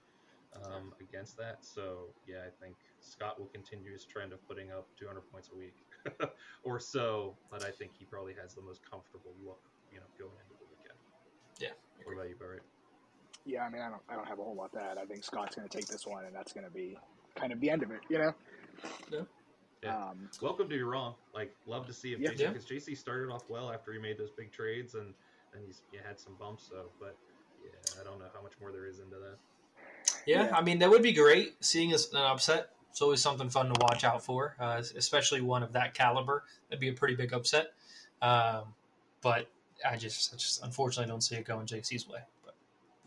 Speaker 3: um, against that. So yeah, I think Scott will continue his trend of putting up 200 points a week <laughs> or so, but I think he probably has the most comfortable look, you know, going into the weekend.
Speaker 1: Yeah.
Speaker 3: What about you, Barrett?
Speaker 2: Yeah, I mean, I don't, I don't have a whole lot to add. I think Scott's going to take this one, and that's going to be kind of the end of it, you know.
Speaker 1: Yeah.
Speaker 3: Yeah.
Speaker 2: Um,
Speaker 3: Welcome to your wrong. Like, love to see if
Speaker 2: Yeah.
Speaker 3: JC
Speaker 1: Yeah.
Speaker 3: because JC started off well after he made those big trades and and he's he had some bumps. So, but yeah, I don't know how much more there is into that.
Speaker 1: Yeah,
Speaker 2: Yeah.
Speaker 1: I mean that would be great. Seeing us an upset, it's always something fun to watch out for, uh, especially one of that caliber. That'd be a pretty big upset. Um, but I just, I just unfortunately don't see it going JC's way.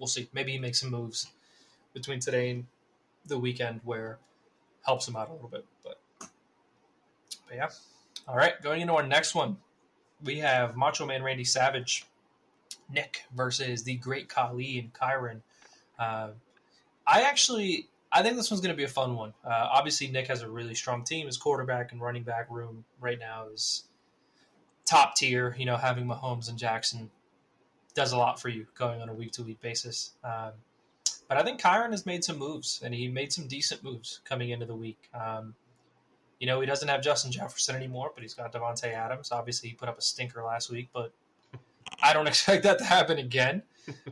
Speaker 1: We'll see. Maybe he makes some moves between today and the weekend where helps him out a little bit. But, but yeah. All right, going into our next one, we have Macho Man Randy Savage, Nick versus the Great Khali and Kyron. Uh, I actually, I think this one's going to be a fun one. Uh, obviously, Nick has a really strong team. His quarterback and running back room right now is top tier. You know, having Mahomes and Jackson does a lot for you going on a week to week basis. Um, but I think Kyren has made some moves, and he made some decent moves coming into the week. Um, you know, he doesn't have Justin Jefferson anymore, but he's got Davante Adams. Obviously, he put up a stinker last week, but I don't <laughs> expect that to happen again.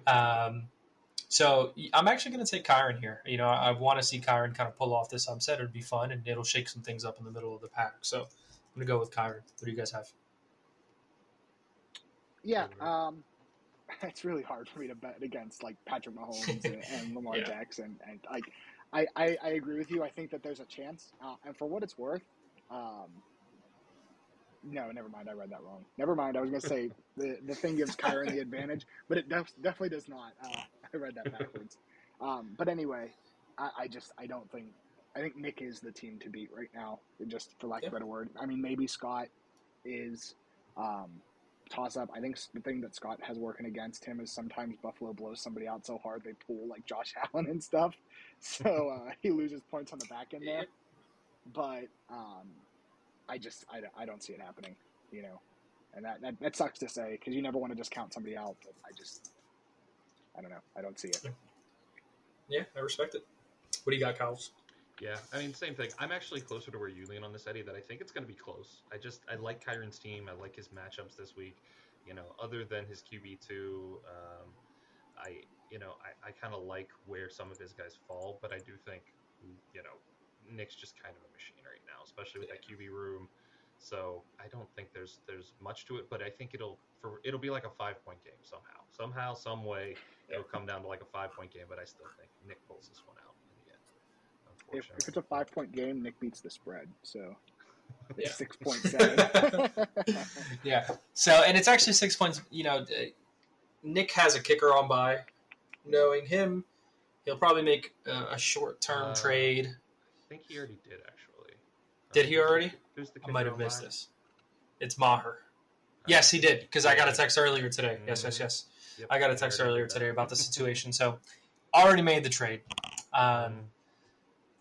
Speaker 1: Um, so I'm actually going to take Kyren here. You know, I, I want to see Kyren kind of pull off this upset. It'd be fun, and it'll shake some things up in the middle of the pack. So I'm going to go with Kyren. What do you guys have?
Speaker 2: Yeah, um, <laughs> it's really hard for me to bet against like Patrick Mahomes and, <laughs> and Lamar
Speaker 1: Yeah.
Speaker 2: Jackson, and like I, I, I agree with you. I think that there's a chance, uh, and for what it's worth, um, no, never mind. I read that wrong. Never mind. I was gonna say <laughs> the the thing gives Kyron the advantage, but it def- definitely does not. Uh, I read that backwards. Um, but anyway, I, I just I don't think I think Nick is the team to beat right now. Just for lack
Speaker 1: Yeah.
Speaker 2: of a better word. I mean, maybe Scott is. Um, toss up. I think the thing that Scott has working against him is sometimes Buffalo blows somebody out so hard they pull like Josh <laughs> Allen and stuff, so uh, <laughs> he loses points on the back end there. But um, I just I, I don't see it happening, you know, and that that, that sucks to say because you never want to just count somebody out. But I just I don't know. I don't see it.
Speaker 1: Yeah, I respect it. What do you got, Kyles?
Speaker 3: Yeah, I mean, same thing. I'm actually closer to where you lean on this, Eddie. That I think it's going to be close. I just I like Kyron's team. I like his matchups this week. You know, other than his QB two, um, I you know I, I kind of like where some of his guys fall, but I do think you know Nick's just kind of a machine right now, especially with that QB room. So I don't think there's there's much to it, but I think it'll for it'll be like a five point game somehow, somehow, some way it'll come down to like a five point game. But I still think Nick pulls this one out in the end.
Speaker 2: If, if it's a five point game, Nick beats the spread. So
Speaker 1: Yeah.
Speaker 2: it's six point seven. <laughs>
Speaker 1: Yeah. So, and it's actually six points. You know, uh, Nick has a kicker on by. Knowing him, he'll probably make a, a short term
Speaker 3: Uh,
Speaker 1: trade.
Speaker 3: I think he already did actually.
Speaker 1: Did he already?
Speaker 3: Who's the
Speaker 1: I might have
Speaker 3: on
Speaker 1: missed
Speaker 3: mine?
Speaker 1: this. It's Maher. Yes, he did because I got a text earlier today. Yes, yes,
Speaker 3: Mhm.
Speaker 1: yes.
Speaker 3: Yep,
Speaker 1: I got a text earlier today about the situation. So, already made the trade. Um,
Speaker 3: Mhm.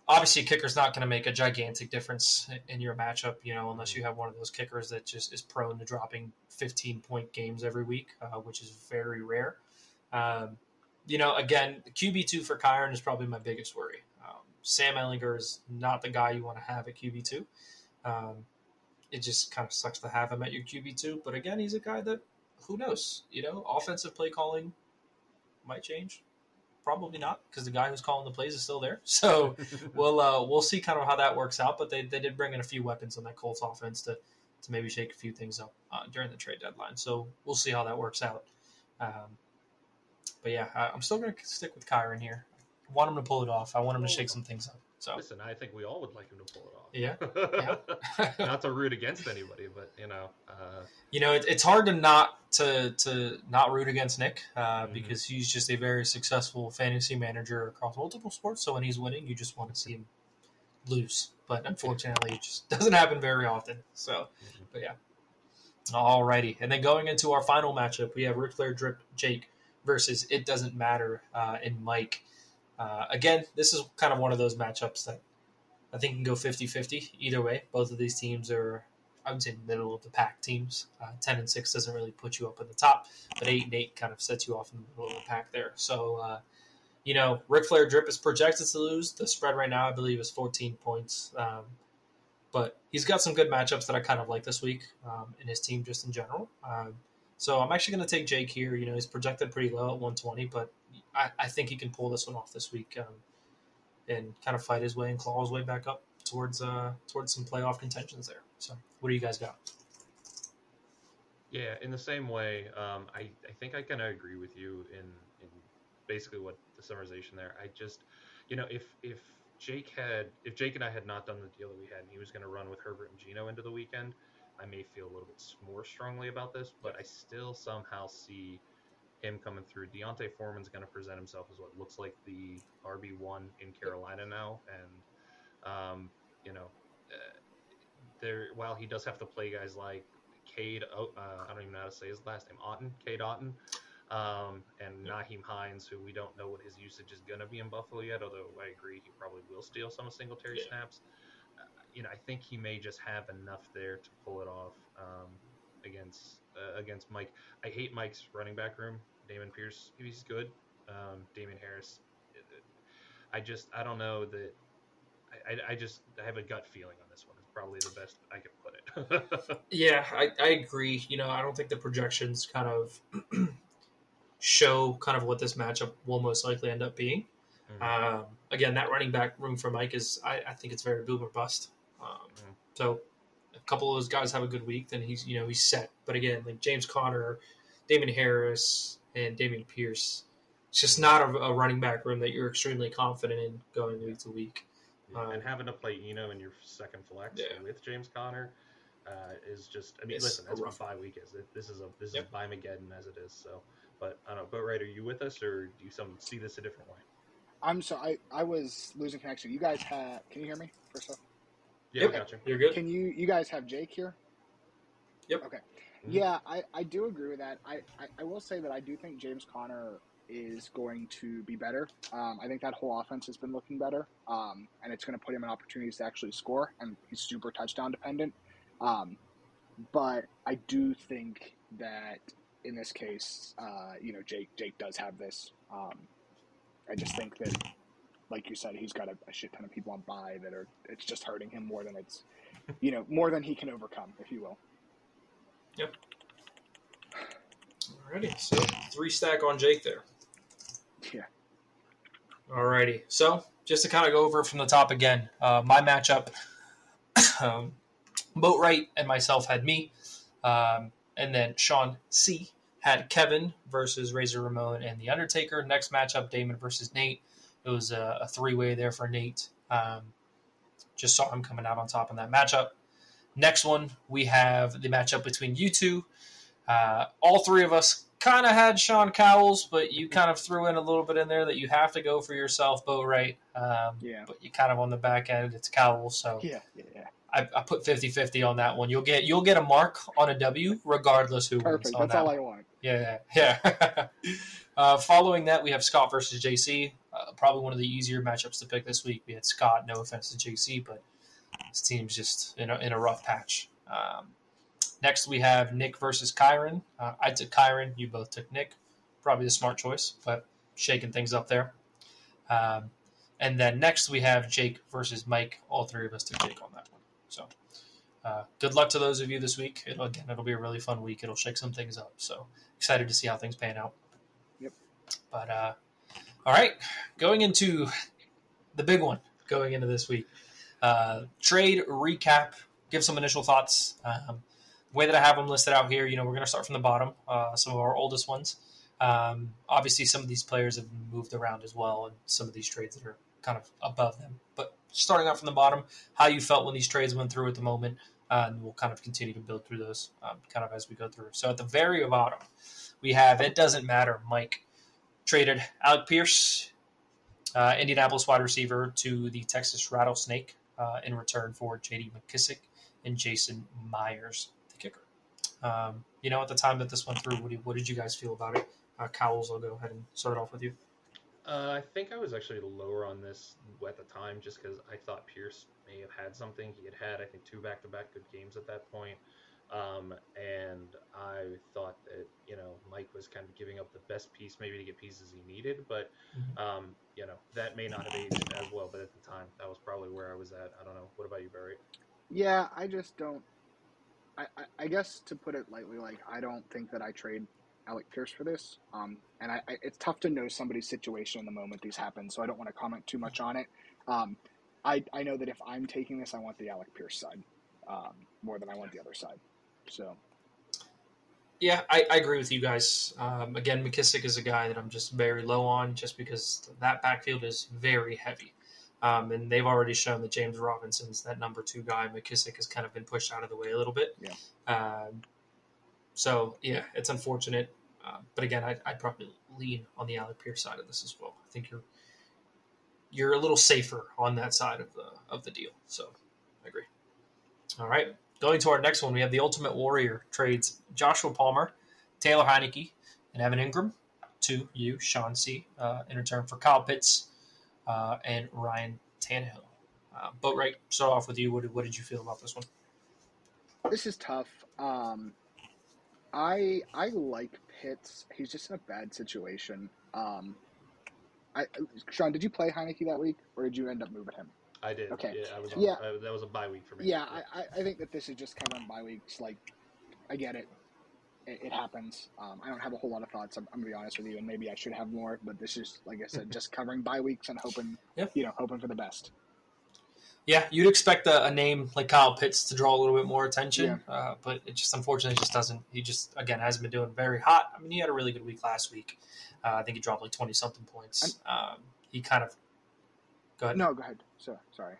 Speaker 1: Obviously, kicker's not going to make a gigantic difference in your matchup, you know, unless you have one of those kickers that just is prone to dropping 15 point games every week, uh, which is very rare. Um, you know, again, QB2 for Kyron is probably my biggest worry. Um, Sam Ehlinger is not the guy you want to have at QB2. Um, it just kind of sucks to have him at your QB2. But again, he's a guy that, who knows? You know, offensive play calling might change. Probably not, because the guy who's calling the plays is still there. <laughs> So we'll uh, we'll see kind of how that works out. But they, they did bring in a few weapons on that Colts offense to, to maybe shake a few things up uh, during the trade deadline. So we'll see how that works out. Um, but yeah, I, I'm still going to stick with Kyron here. I want him to pull it off. I want him to shake some things up. So
Speaker 3: Listen, I think we all would like him to pull it off.
Speaker 1: Yeah, <laughs>
Speaker 3: Not to root against anybody, but you know, uh,
Speaker 1: you know, it, it's hard to not to to not root against Nick uh,
Speaker 3: Mhm.
Speaker 1: because he's just a very successful fantasy manager across multiple sports. So when he's winning, you just want to see him lose. But unfortunately, it just <laughs> doesn't happen very often. So,
Speaker 3: Mhm.
Speaker 1: but yeah. Alrighty, and then going into our final matchup, we have Ric Flair Drip Jake versus It Doesn't Matter uh, and Mike. Uh, again, this is kind of one of those matchups that I think can go 50-50 either way. Both of these teams are, I would say, middle of the pack teams. Uh, Ten and six doesn't really put you up at the top, but eight and eight kind of sets you off in the middle of the pack there. So, uh, you know, Ric Flair Drip is projected to lose. The spread right now, I believe, is 14 points. Um, but he's got some good matchups that I kind of like this week um, in his team just in general. Um, so I'm actually going to take Jake here. You know, he's projected pretty low at 120, but I, I think he can pull this one off this week um, and kind of fight his way and claw his way back up towards uh, towards some playoff contentions there. So what do you guys got?
Speaker 3: yeah. In the same way, um, I I think I kind of agree with you in in basically what the summarization there. I just, you know, if if Jake had if Jake and I had not done the deal that we had, and he was going to run with Herbert and Geno into the weekend, I may feel a little bit more strongly about this, but I still somehow see him coming through. D'Onta Foreman's going to present himself as what looks like the RB one in Carolina now, and um, you know, uh, there while he does have to play guys like Cade, uh, I don't even know how to say his last name, Otton, Cade Otton, um, and Nyheim Hines, who we don't know what his usage is going to be in Buffalo yet. Although I agree he probably will steal some of Singletary
Speaker 1: Yeah.
Speaker 3: snaps. Uh, you know, I think he may just have enough there to pull it off. Um, against uh, against Mike. I hate Mike's running back room. Dameon Pierce, he's good. Um, Harris, I just I don't know that. I, I, just I have a gut feeling on this one. It's probably the best I can put it. <laughs>
Speaker 1: Yeah, I, I agree. You know, I don't think the projections kind of <clears throat> show kind of what this matchup will most likely end up being.
Speaker 3: Mhm.
Speaker 1: Um, again, that running back room for Mike is, I, I think it's very boom or bust. Um,
Speaker 3: Mhm.
Speaker 1: So, couple of those guys have a good week, then he's you know he's set. But again, like James Conner, Damon Harris, and Dameon Pierce, it's just not a, a running back room that you're extremely confident in going week to week.
Speaker 3: Yeah, and
Speaker 1: Um,
Speaker 3: having to play Eno in your second flex
Speaker 1: Yeah.
Speaker 3: with James Conner uh, is just. I mean,
Speaker 1: It's
Speaker 3: listen,
Speaker 1: a
Speaker 3: that's what
Speaker 1: rough-
Speaker 3: bye week is. It- This is a this
Speaker 1: Yep.
Speaker 3: is Bimageddon as it is. So, but I don't know. Boatwright, are you with us, or do you some see this a different way?
Speaker 2: I'm so I, I was losing connection. You guys have can you hear me first off?
Speaker 3: Yeah,
Speaker 1: Yep.
Speaker 3: we got you.
Speaker 1: You're good.
Speaker 2: Can you you guys have Jake here?
Speaker 1: Yep.
Speaker 2: Okay.
Speaker 3: Mhm.
Speaker 2: Yeah, I, I do agree with that. I, I, I will say that I do think James Conner is going to be better. Um, I think that whole offense has been looking better, um, and it's going to put him in opportunities to actually score. And he's super touchdown dependent. Um, but I do think that in this case, uh, you know, Jake Jake does have this. Um, I just think that, like you said, he's got a, a shit ton of people on buy that are. It's just hurting him more than it's, you know, more than he can overcome, if you will. Yep.
Speaker 1: Alrighty, so three stack on Jake there.
Speaker 2: Yeah.
Speaker 1: Alrighty, so just to kind of go over from the top again, uh, my matchup, <coughs> um, Boatwright and myself had me, um, and then Sean C had Kevin versus Razor Ramon and The Undertaker. Next matchup, Damon versus Nate. It was a, a three way there for Nate. Um, just saw him coming out on top in that matchup. Next one, we have the matchup between you two. Uh, all three of us kind of had Sean Cowles, but you kind of threw in a little bit in there that you have to go for yourself, Bo, right? Um,
Speaker 2: Yeah.
Speaker 1: But you kind of on the back end, it's Cowles. So
Speaker 2: Yeah, yeah, yeah.
Speaker 1: I, I put 50-50 on that one. You'll get you'll get a mark on a W regardless who
Speaker 2: Perfect.
Speaker 1: wins on
Speaker 2: That's
Speaker 1: that
Speaker 2: all
Speaker 1: one.
Speaker 2: I want.
Speaker 1: Yeah, <laughs> yeah. uh, following that, we have Scott versus JC. Probably one of the easier matchups to pick this week. We had Scott. No offense to JC, but his team's just in a, in a rough patch. Um, next, we have Nick versus Kyron. Uh, I took Kyron. You both took Nick. Probably the smart choice, but shaking things up there. Um, and then next, we have Jake versus Mike. All three of us took Jake on that one. So. Uh, good luck to those of you this week. It'll, again, it'll be a really fun week. It'll shake some things up. So excited to see how things pan out.
Speaker 2: Yep.
Speaker 1: But uh, all right, going into the big one. Going into this week, uh, trade recap. Give some initial thoughts. Um, way that I have them listed out here, you know, we're going to start from the bottom. Uh, some of our oldest ones. Um, obviously, some of these players have moved around as well, and some of these trades that are kind of above them. But starting out from the bottom, how you felt when these trades went through at the moment, uh, and we'll kind of continue to build through those um, kind of as we go through. So at the very bottom, we have it doesn't matter. Mike traded Alec Pierce, uh, Indianapolis wide receiver, to the Texas Rattlesnake uh, in return for J.D. McKissic and Jason Myers, the kicker. Um, you know, at the time that this went through, what, do, what did you guys feel about it? Uh, Cowles, I'll go ahead and start off with you.
Speaker 3: Uh, I think I was actually lower on this at the time just because I thought Pierce may have had something. He had had, I think, two back to back good games at that point. Um, and I thought that, you know, Mike was kind of giving up the best piece maybe to get pieces he needed. But,
Speaker 1: Mhm.
Speaker 3: um, you know, that may not have aged as well. But at the time, that was probably where I was at. I don't know. What about you, Barry?
Speaker 2: Yeah, I just don't. I, I, I guess to put it lightly, like I don't think that I trade Alec Pierce for this. Um, and I, I, it's tough to know somebody's situation in the moment these happen, so I don't want to comment too much on it. Um, I, I know that if I'm taking this, I want the Alec Pierce side um, more than I want the other side. So
Speaker 1: Yeah, I, I agree with you guys. Um, again, McKissic is a guy that I'm just very low on just because that backfield is very heavy. Um, and they've already shown that James Robinson's that number two guy. McKissic has kind of been pushed out of the way a little bit.
Speaker 2: Yeah.
Speaker 1: Um, so, yeah, it's unfortunate. Uh, but again, I'd, I'd probably lean on the Alec Pierce side of this as well. I think you're you're a little safer on that side of the of the deal. So, I agree. All right. Going to our next one, we have the Ultimate Warrior trades Joshua Palmer, Taylor Heinicke, and Evan Engram to you, Sean C, uh, in return for Kyle Pitts uh, and Ryan Tannehill. Uh, Boatwright, start off with you. What, did- what did you feel about this one?
Speaker 2: this is tough. Um, I I like Pitts. He's just in a bad situation. Um, I Sean, did you play Heinicke that week, or did you end up moving him?
Speaker 3: I did.
Speaker 2: Okay.
Speaker 3: Yeah, I was. On,
Speaker 2: Yeah.
Speaker 3: I, that was a bye week for me.
Speaker 2: Yeah, I, I- I think that this is just covering bye weeks. Like, I get it. It, it happens. Um, I don't have a whole lot of thoughts. I'm, I'm gonna be honest with you, and maybe I should have more. But this is, like I said, <laughs> just covering bye weeks and hoping,
Speaker 1: Yeah.
Speaker 2: you know, hoping for the best.
Speaker 1: Yeah, you'd expect a, a name like Kyle Pitts to draw a little bit more attention, uh, but it just unfortunately just doesn't. He just again hasn't been doing very hot. I mean, he had a really good week last week. Uh, I think he dropped like twenty something points. Um, he kind of go ahead.
Speaker 2: No, go ahead. So sorry.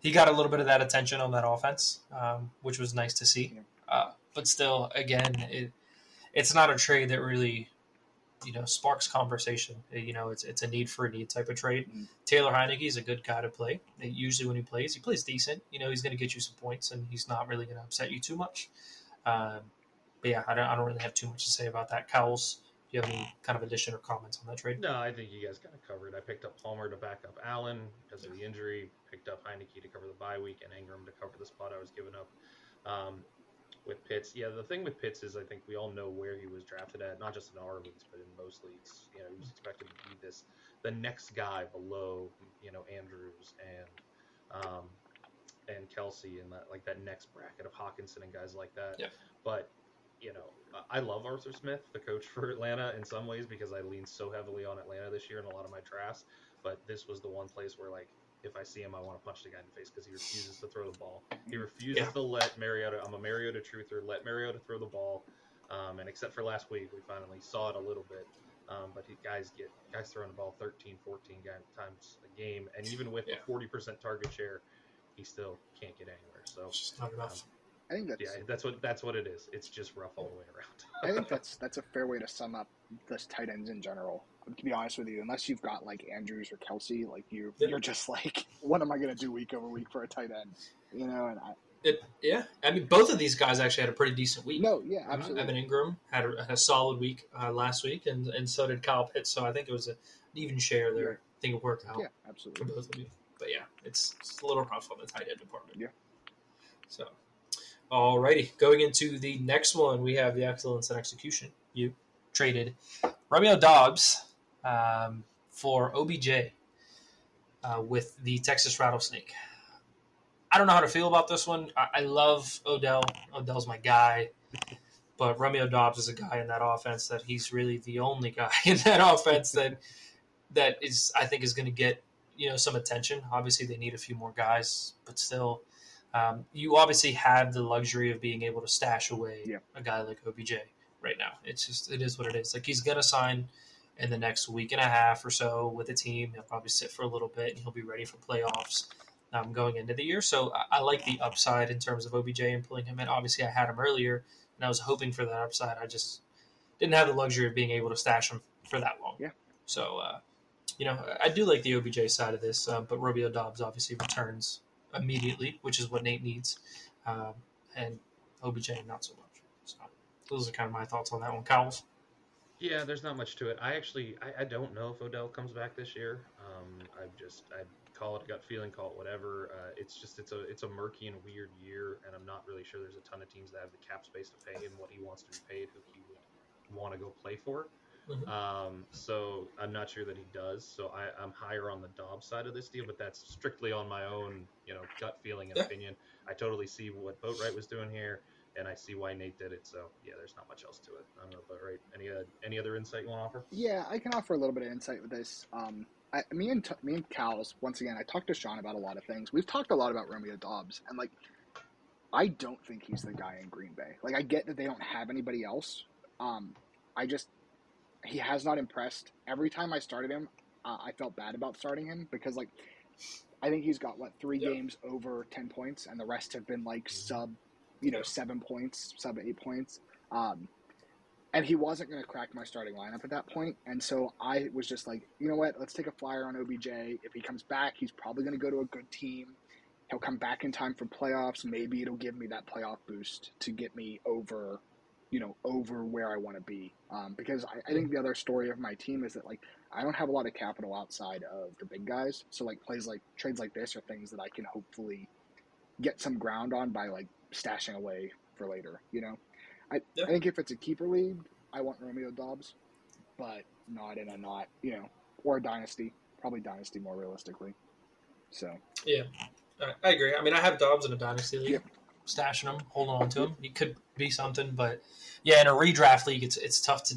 Speaker 1: he got a little bit of that attention on that offense, um, which was nice to see.
Speaker 2: Yeah.
Speaker 1: Uh, but still, again, it, it's not a trade that really, you know, sparks conversation. You know, it's it's a need for a need type of trade.
Speaker 2: Mhm.
Speaker 1: Taylor Heinicke is a good guy to play. Usually, when he plays, he plays decent. You know, he's going to get you some points, and he's not really going to upset you too much. Um, but yeah, I don't, I don't really have too much to say about that. Cowles, do you have any kind of addition or comments on that trade?
Speaker 3: No, I think you guys got it covered. I picked up Palmer to back up Allen because of the injury. Picked up Heinicke to cover the bye week and Engram to cover the spot I was giving up. Um, with Pitts, yeah, the thing with Pitts is I think we all know where he was drafted at, not just in our leagues, but in most leagues. You know, he was expected to be this the next guy below, you know, Andrews and um, and Kelce and that like that next bracket of Hockenson and guys like that.
Speaker 1: Yeah.
Speaker 3: But you know, I love Arthur Smith, the coach for Atlanta, in some ways because I lean so heavily on Atlanta this year in a lot of my drafts. But this was the one place where, like, if I see him, I want to punch the guy in the face because he refuses to throw the ball. He refuses
Speaker 1: Yeah.
Speaker 3: to let Mariota. I'm a Mariota truther. Let Mariota throw the ball. Um, and except for last week, we finally saw it a little bit. Um, but he, guys get guys throwing the ball 13, 14 ga- times a game, and even with
Speaker 1: Yeah.
Speaker 3: a 40% target share, he still can't get anywhere. So
Speaker 1: It's just not enough.
Speaker 2: I think that's
Speaker 3: yeah, that's what that's what it is. It's just rough all the way around.
Speaker 2: I think <laughs> that's that's a fair way to sum up this tight ends in general. To be honest with you, unless you've got like Andrews or Kelce, like you,
Speaker 1: Yeah.
Speaker 2: you're just like, <laughs> what am I going to do week over week for a tight end? You know, and I
Speaker 1: It, yeah, I mean, both of these guys actually had a pretty decent week.
Speaker 2: no, yeah,
Speaker 1: Uh,
Speaker 2: absolutely.
Speaker 1: Evan Engram had a, had a solid week uh, last week, and, and so did Kyle Pitts. So I think it was a, an even share there. I think it worked out
Speaker 2: yeah, absolutely.
Speaker 1: for
Speaker 2: absolutely.
Speaker 1: both of you. But yeah, it's, it's a little rough on the tight end department.
Speaker 2: Yeah.
Speaker 1: So, alrighty, going into the next one, we have the excellence and execution. You traded Romeo Doubs um, for OBJ uh, with the Texas Rattlesnake. I don't know how to feel about this one. I, I love Odell. Odell's my guy. But Romeo Doubs is a guy in that offense that he's really the only guy <laughs> in that offense that that is I think is going to get you know some attention. Obviously, they need a few more guys, but still, um, you obviously have the luxury of being able to stash away
Speaker 2: Yeah.
Speaker 1: a guy like OBJ right now. It's just it is what it is. Like he's going to sign in the next week and a half or so with the team. He'll probably sit for a little bit and he'll be ready for playoffs um, going into the year. So I, I like the upside in terms of OBJ and pulling him in. Obviously, I had him earlier and I was hoping for that upside. I just didn't have the luxury of being able to stash him for that long.
Speaker 2: Yeah.
Speaker 1: So, uh, you know, I do like the OBJ side of this, uh, but Romeo Doubs obviously returns immediately, which is what Nate needs, um, and OBJ not so much. So those are kind of my thoughts on that one. Cowles.
Speaker 3: Yeah, there's not much to it. I actually, I, I don't know if Odell comes back this year. Um, I just, I call it a gut feeling, call it whatever. Uh, it's just, it's a, it's a murky and weird year, and I'm not really sure there's a ton of teams that have the cap space to pay him what he wants to be paid, who he would want to go play for.
Speaker 1: Mhm.
Speaker 3: Um, so I'm not sure that he does. So I, I'm higher on the Doubs side of this deal, but that's strictly on my own, you know, gut feeling and
Speaker 1: Yeah.
Speaker 3: opinion. I totally see what Boatwright was doing here and I see why Nate did it. So yeah, there's not much else to it. I don't know, Boatwright. Any uh, any other insight you want to offer?
Speaker 2: Yeah, I can offer a little bit of insight with this. Um, I, me and me and Cal's once again. I talked to Sean about a lot of things. We've talked a lot about Romeo Doubs, and like, I don't think he's the guy in Green Bay. Like, I get that they don't have anybody else. Um, I just he has not impressed. Every time I started him, uh, I felt bad about starting him because like I think he's got what three
Speaker 1: Yep.
Speaker 2: games over ten points, and the rest have been like sub, you know,
Speaker 1: Yep.
Speaker 2: seven points, sub eight points. Um, and he wasn't going to crack my starting lineup at that point, and so I was just like, you know what? Let's take a flyer on OBJ. If he comes back, he's probably going to go to a good team. He'll come back in time for playoffs. Maybe it'll give me that playoff boost to get me over, you know, over where I want to be. Um, because I, I think the other story of my team is that like I don't have a lot of capital outside of the big guys. So like plays like trades like this are things that I can hopefully get some ground on by like stashing away for later. You know. I,
Speaker 1: Yeah.
Speaker 2: I think if it's a keeper league, I want Romeo Doubs, but not in a not you know or a dynasty. Probably dynasty more realistically. So
Speaker 1: yeah, I agree. I mean, I have Doubs in a dynasty league,
Speaker 2: Yep.
Speaker 1: Stashing them, holding on to them. He could be something, but yeah, in a redraft league, it's it's tough to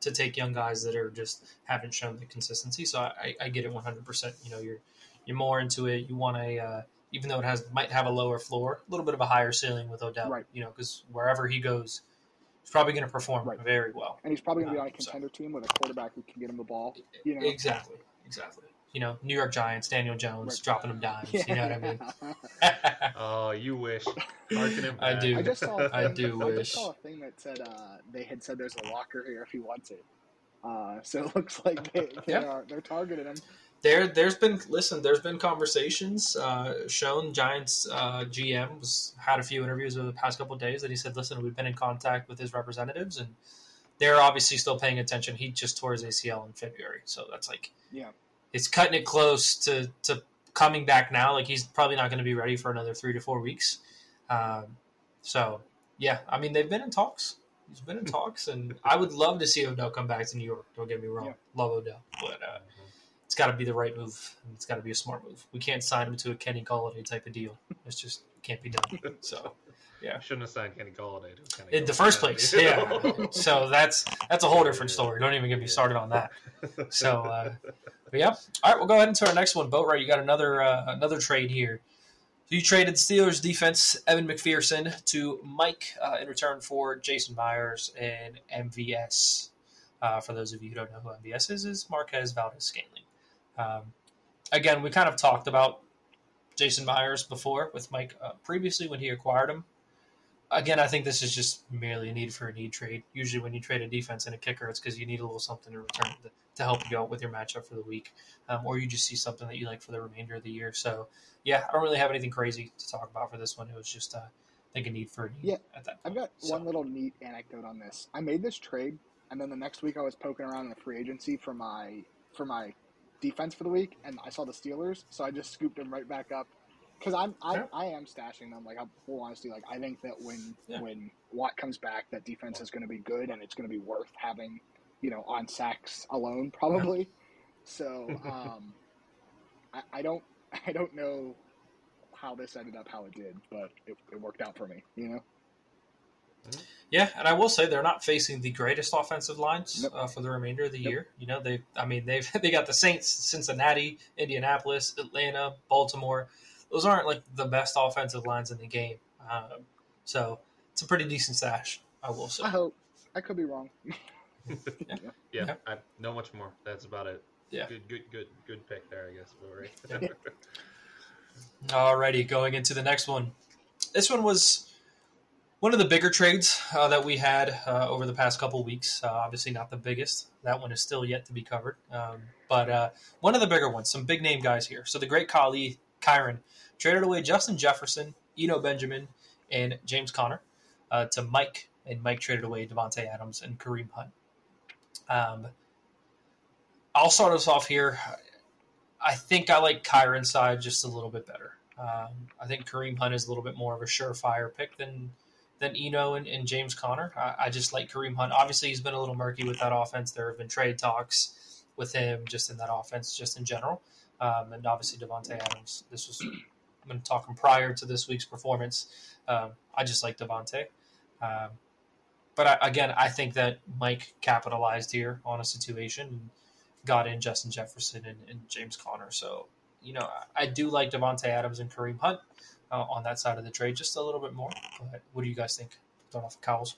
Speaker 1: to take young guys that are just haven't shown the consistency. So I, I get it 100. percent You know, you're you're more into it. You want a uh, even though it has might have a lower floor, a little bit of a higher ceiling with Odell.
Speaker 2: Right.
Speaker 1: You know, because wherever he goes, he's probably going to perform
Speaker 2: Right.
Speaker 1: very well.
Speaker 2: and he's probably be
Speaker 1: Uh,
Speaker 2: on a
Speaker 1: so-
Speaker 2: contender team with a quarterback who can get him the ball. You know?
Speaker 1: Exactly. Exactly. You know, New York Giants, Daniel Jones
Speaker 2: Right.
Speaker 1: dropping him dimes. <laughs> You know what I mean? <laughs>
Speaker 3: Oh, you wish. <laughs>
Speaker 1: I
Speaker 3: back.
Speaker 1: do.
Speaker 2: I just saw. A
Speaker 1: I
Speaker 2: thing,
Speaker 1: do <laughs>
Speaker 2: I
Speaker 1: wish.
Speaker 2: just saw a thing that said uh, they had said there's a locker here if he wants it. Uh, so it looks like they, they
Speaker 1: Yeah.
Speaker 2: are they're targeting him.
Speaker 1: there there's been listen there's been conversations uh, shown giants uh, gm was had a few interviews over the past couple of days that he said listen we've been in contact with his representatives and they're obviously still paying attention he just tore his acl in february so that's like
Speaker 2: Yeah.
Speaker 1: it's cutting it close to to coming back now like he's probably not going to be ready for another three to four weeks um, so yeah i mean they've been in talks he's been in talks and <laughs> i would love to see odell come back to new york don't get me wrong
Speaker 2: Yeah.
Speaker 1: love odell but uh, it's got to be the right move. and It's got to be a smart move. We can't sign him to a Kenny Golladay type of deal. It's just can't be done. <laughs> So
Speaker 3: Yeah, shouldn't have signed Kenny Golladay to Kenny
Speaker 1: in the first place, yeah. So that's that's a whole different <laughs> story. Don't even get me started on that. So, uh, but yeah. All right, we'll go ahead into our next one. Boatwright, you got another uh, another trade here. So you traded Steelers defense Evan McPherson to Mike uh, in return for Jason Myers and MVS. Uh, for those of you who don't know who MVS is, is Marquez Valdes-Scantling. Um, again, we kind of talked about Jason Myers before with Mike uh, previously when he acquired him. Again, I think this is just merely a need for a need trade. Usually, when you trade a defense and a kicker, it's because you need a little something in return to, to help you out with your matchup for the week, um, or you just see something that you like for the remainder of the year. So, yeah, I don't really have anything crazy to talk about for this one. It was just, uh, I think, a need for a need
Speaker 2: Yeah,
Speaker 1: at that
Speaker 2: I've got
Speaker 1: So-
Speaker 2: one little neat anecdote on this. I made this trade, and then the next week I was poking around in the free agency for my for my defense for the week, and I saw the Steelers, so I just scooped them right back up. Because I'm I,
Speaker 1: Yeah.
Speaker 2: I am stashing them. Like, I'm full honesty, like I think that when
Speaker 1: Yeah.
Speaker 2: when Watt comes back, that defense is going to be good, and it's going to be worth having, you know, on sacks alone probably. So um, I, I don't <laughs> I don't know how this ended up how it did, but it, it worked out for me. You know.
Speaker 1: Yeah, and I will say they're not facing the greatest offensive lines
Speaker 2: Nope.
Speaker 1: uh, for the remainder of the
Speaker 2: Nope.
Speaker 1: year. You know, they, I mean, they've <laughs> they got the Saints, Cincinnati, Indianapolis, Atlanta, Baltimore. Those aren't like the best offensive lines in the game. Um, so it's a pretty decent stash, I will say.
Speaker 2: I hope. I could be wrong. <laughs>
Speaker 3: Yeah,
Speaker 1: Yeah.
Speaker 3: I know much more. That's about it.
Speaker 1: Yeah.
Speaker 3: Good, good, good, good pick there, I guess. All right.
Speaker 1: Alrighty, going into the next one. This one was one of the bigger trades uh, that we had uh, over the past couple weeks. Uh, obviously, not the biggest. That one is still yet to be covered. Um, but uh, one of the bigger ones, some big name guys here. So the great Khali Kyron traded away Justin Jefferson, Eno Benjamin, and James Conner uh, to Mike, and Mike traded away Davante Adams and Kareem Hunt. Um, I'll start us off here. I think I like Kyron's side just a little bit better. Um, I think Kareem Hunt is a little bit more of a surefire pick than than Eno and, and James Conner. I, I just like Kareem Hunt. Obviously, he's been a little murky with that offense. There have been trade talks with him just in that offense, just in general. Um, and obviously, Davante Adams. This was I'm going to talk him prior to this week's performance. Um, I just like Davante. Um, but I, again, I think that Mike capitalized here on a situation and got in Justin Jefferson and, and James Conner. So, you know, I, I do like Davante Adams and Kareem Hunt uh, on that side of the trade just a little bit more. But what do you guys think? Start off with Cowles.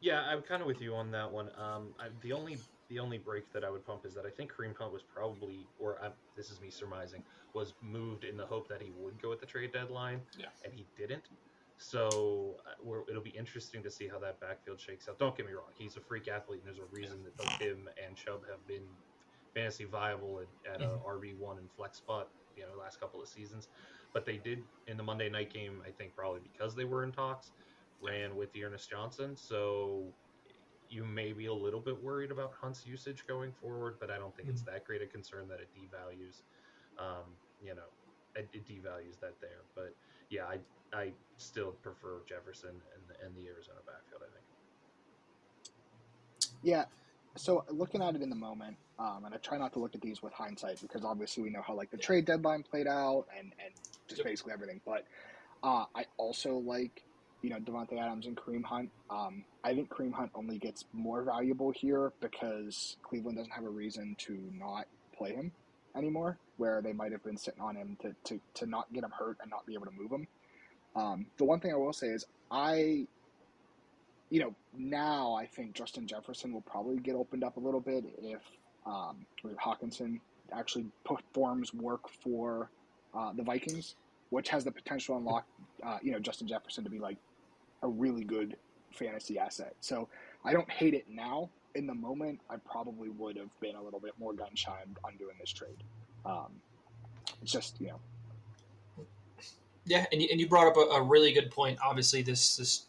Speaker 3: Yeah, I'm kind of with you on that one. Um, I, the only the only break that I would pump is that I think Kareem Hunt was probably, or i this is me surmising, was moved in the hope that he would go at the trade deadline,
Speaker 1: Yeah.
Speaker 3: and he didn't. So uh, we're, it'll be interesting to see how that backfield shakes out. Don't get me wrong; he's a freak athlete, and there's a reason that both him and Chubb have been fantasy viable at, at a RB one and flex spot, you know, last couple of seasons. But they did in the Monday night game, I think probably because they were in talks, ran with D'Ernest Johnson. So you may be a little bit worried about Hunt's usage going forward, but I don't think it's that great a concern that it devalues, um, you know, it, it devalues that there. But yeah, I I still prefer Jefferson and the, and the Arizona backfield. I think.
Speaker 2: Yeah. So looking at it in the moment, um, and I try not to look at these with hindsight because obviously we know how like the
Speaker 3: Yeah.
Speaker 2: trade deadline played out and and just
Speaker 1: Yep.
Speaker 2: basically everything. But uh, I also like you know Davante Adams and Kareem Hunt. Um, I think Kareem Hunt only gets more valuable here because Cleveland doesn't have a reason to not play him anymore, where they might have been sitting on him to, to, to not get him hurt and not be able to move him. Um, the one thing I will say is I you know, now I think Justin Jefferson will probably get opened up a little bit if um, Hockenson actually performs work for uh, the Vikings, which has the potential to unlock, uh, you know, Justin Jefferson to be like a really good fantasy asset. So I don't hate it now. In the moment, I probably would have been a little bit more gun shy on doing this trade. Um, it's just, you know,
Speaker 1: Yeah, and you, and you brought up a, a really good point. Obviously, this this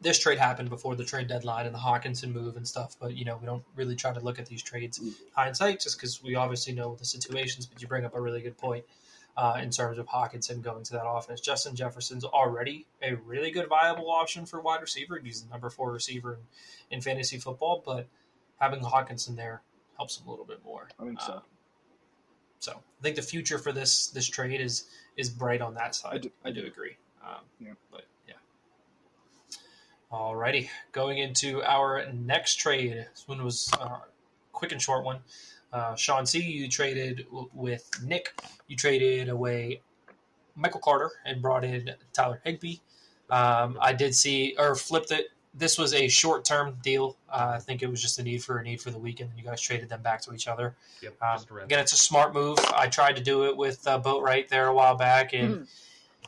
Speaker 1: this trade happened before the trade deadline and the Hockenson move and stuff. But you know, we don't really try to look at these trades
Speaker 2: Mm.
Speaker 1: hindsight just because we obviously know the situations. But you bring up a really good point uh, in terms of Hockenson going to that offense. Justin Jefferson's already a really good viable option for wide receiver. He's the number four receiver in, in fantasy football, but having Hockenson there helps him a little bit more.
Speaker 2: I think so.
Speaker 1: Uh, so I think the future for this this trade is is bright on that side. I do,
Speaker 2: do- I do.
Speaker 1: agree. Um,
Speaker 2: Yeah.
Speaker 1: But yeah. Alrighty, going into our next trade. This one was a quick and short one. Uh, Sean C, you traded w- with Nick. You traded away Michael Carter and brought in Tyler Higbee. Um, I did see or flipped it. This was a short term deal. Uh, I think it was just a need for a need for the weekend. You guys traded them back to each other.
Speaker 3: Yep,
Speaker 1: Um,
Speaker 3: just a rent.
Speaker 1: again, it's a smart move. I tried to do it with uh, Boatwright there a while back, and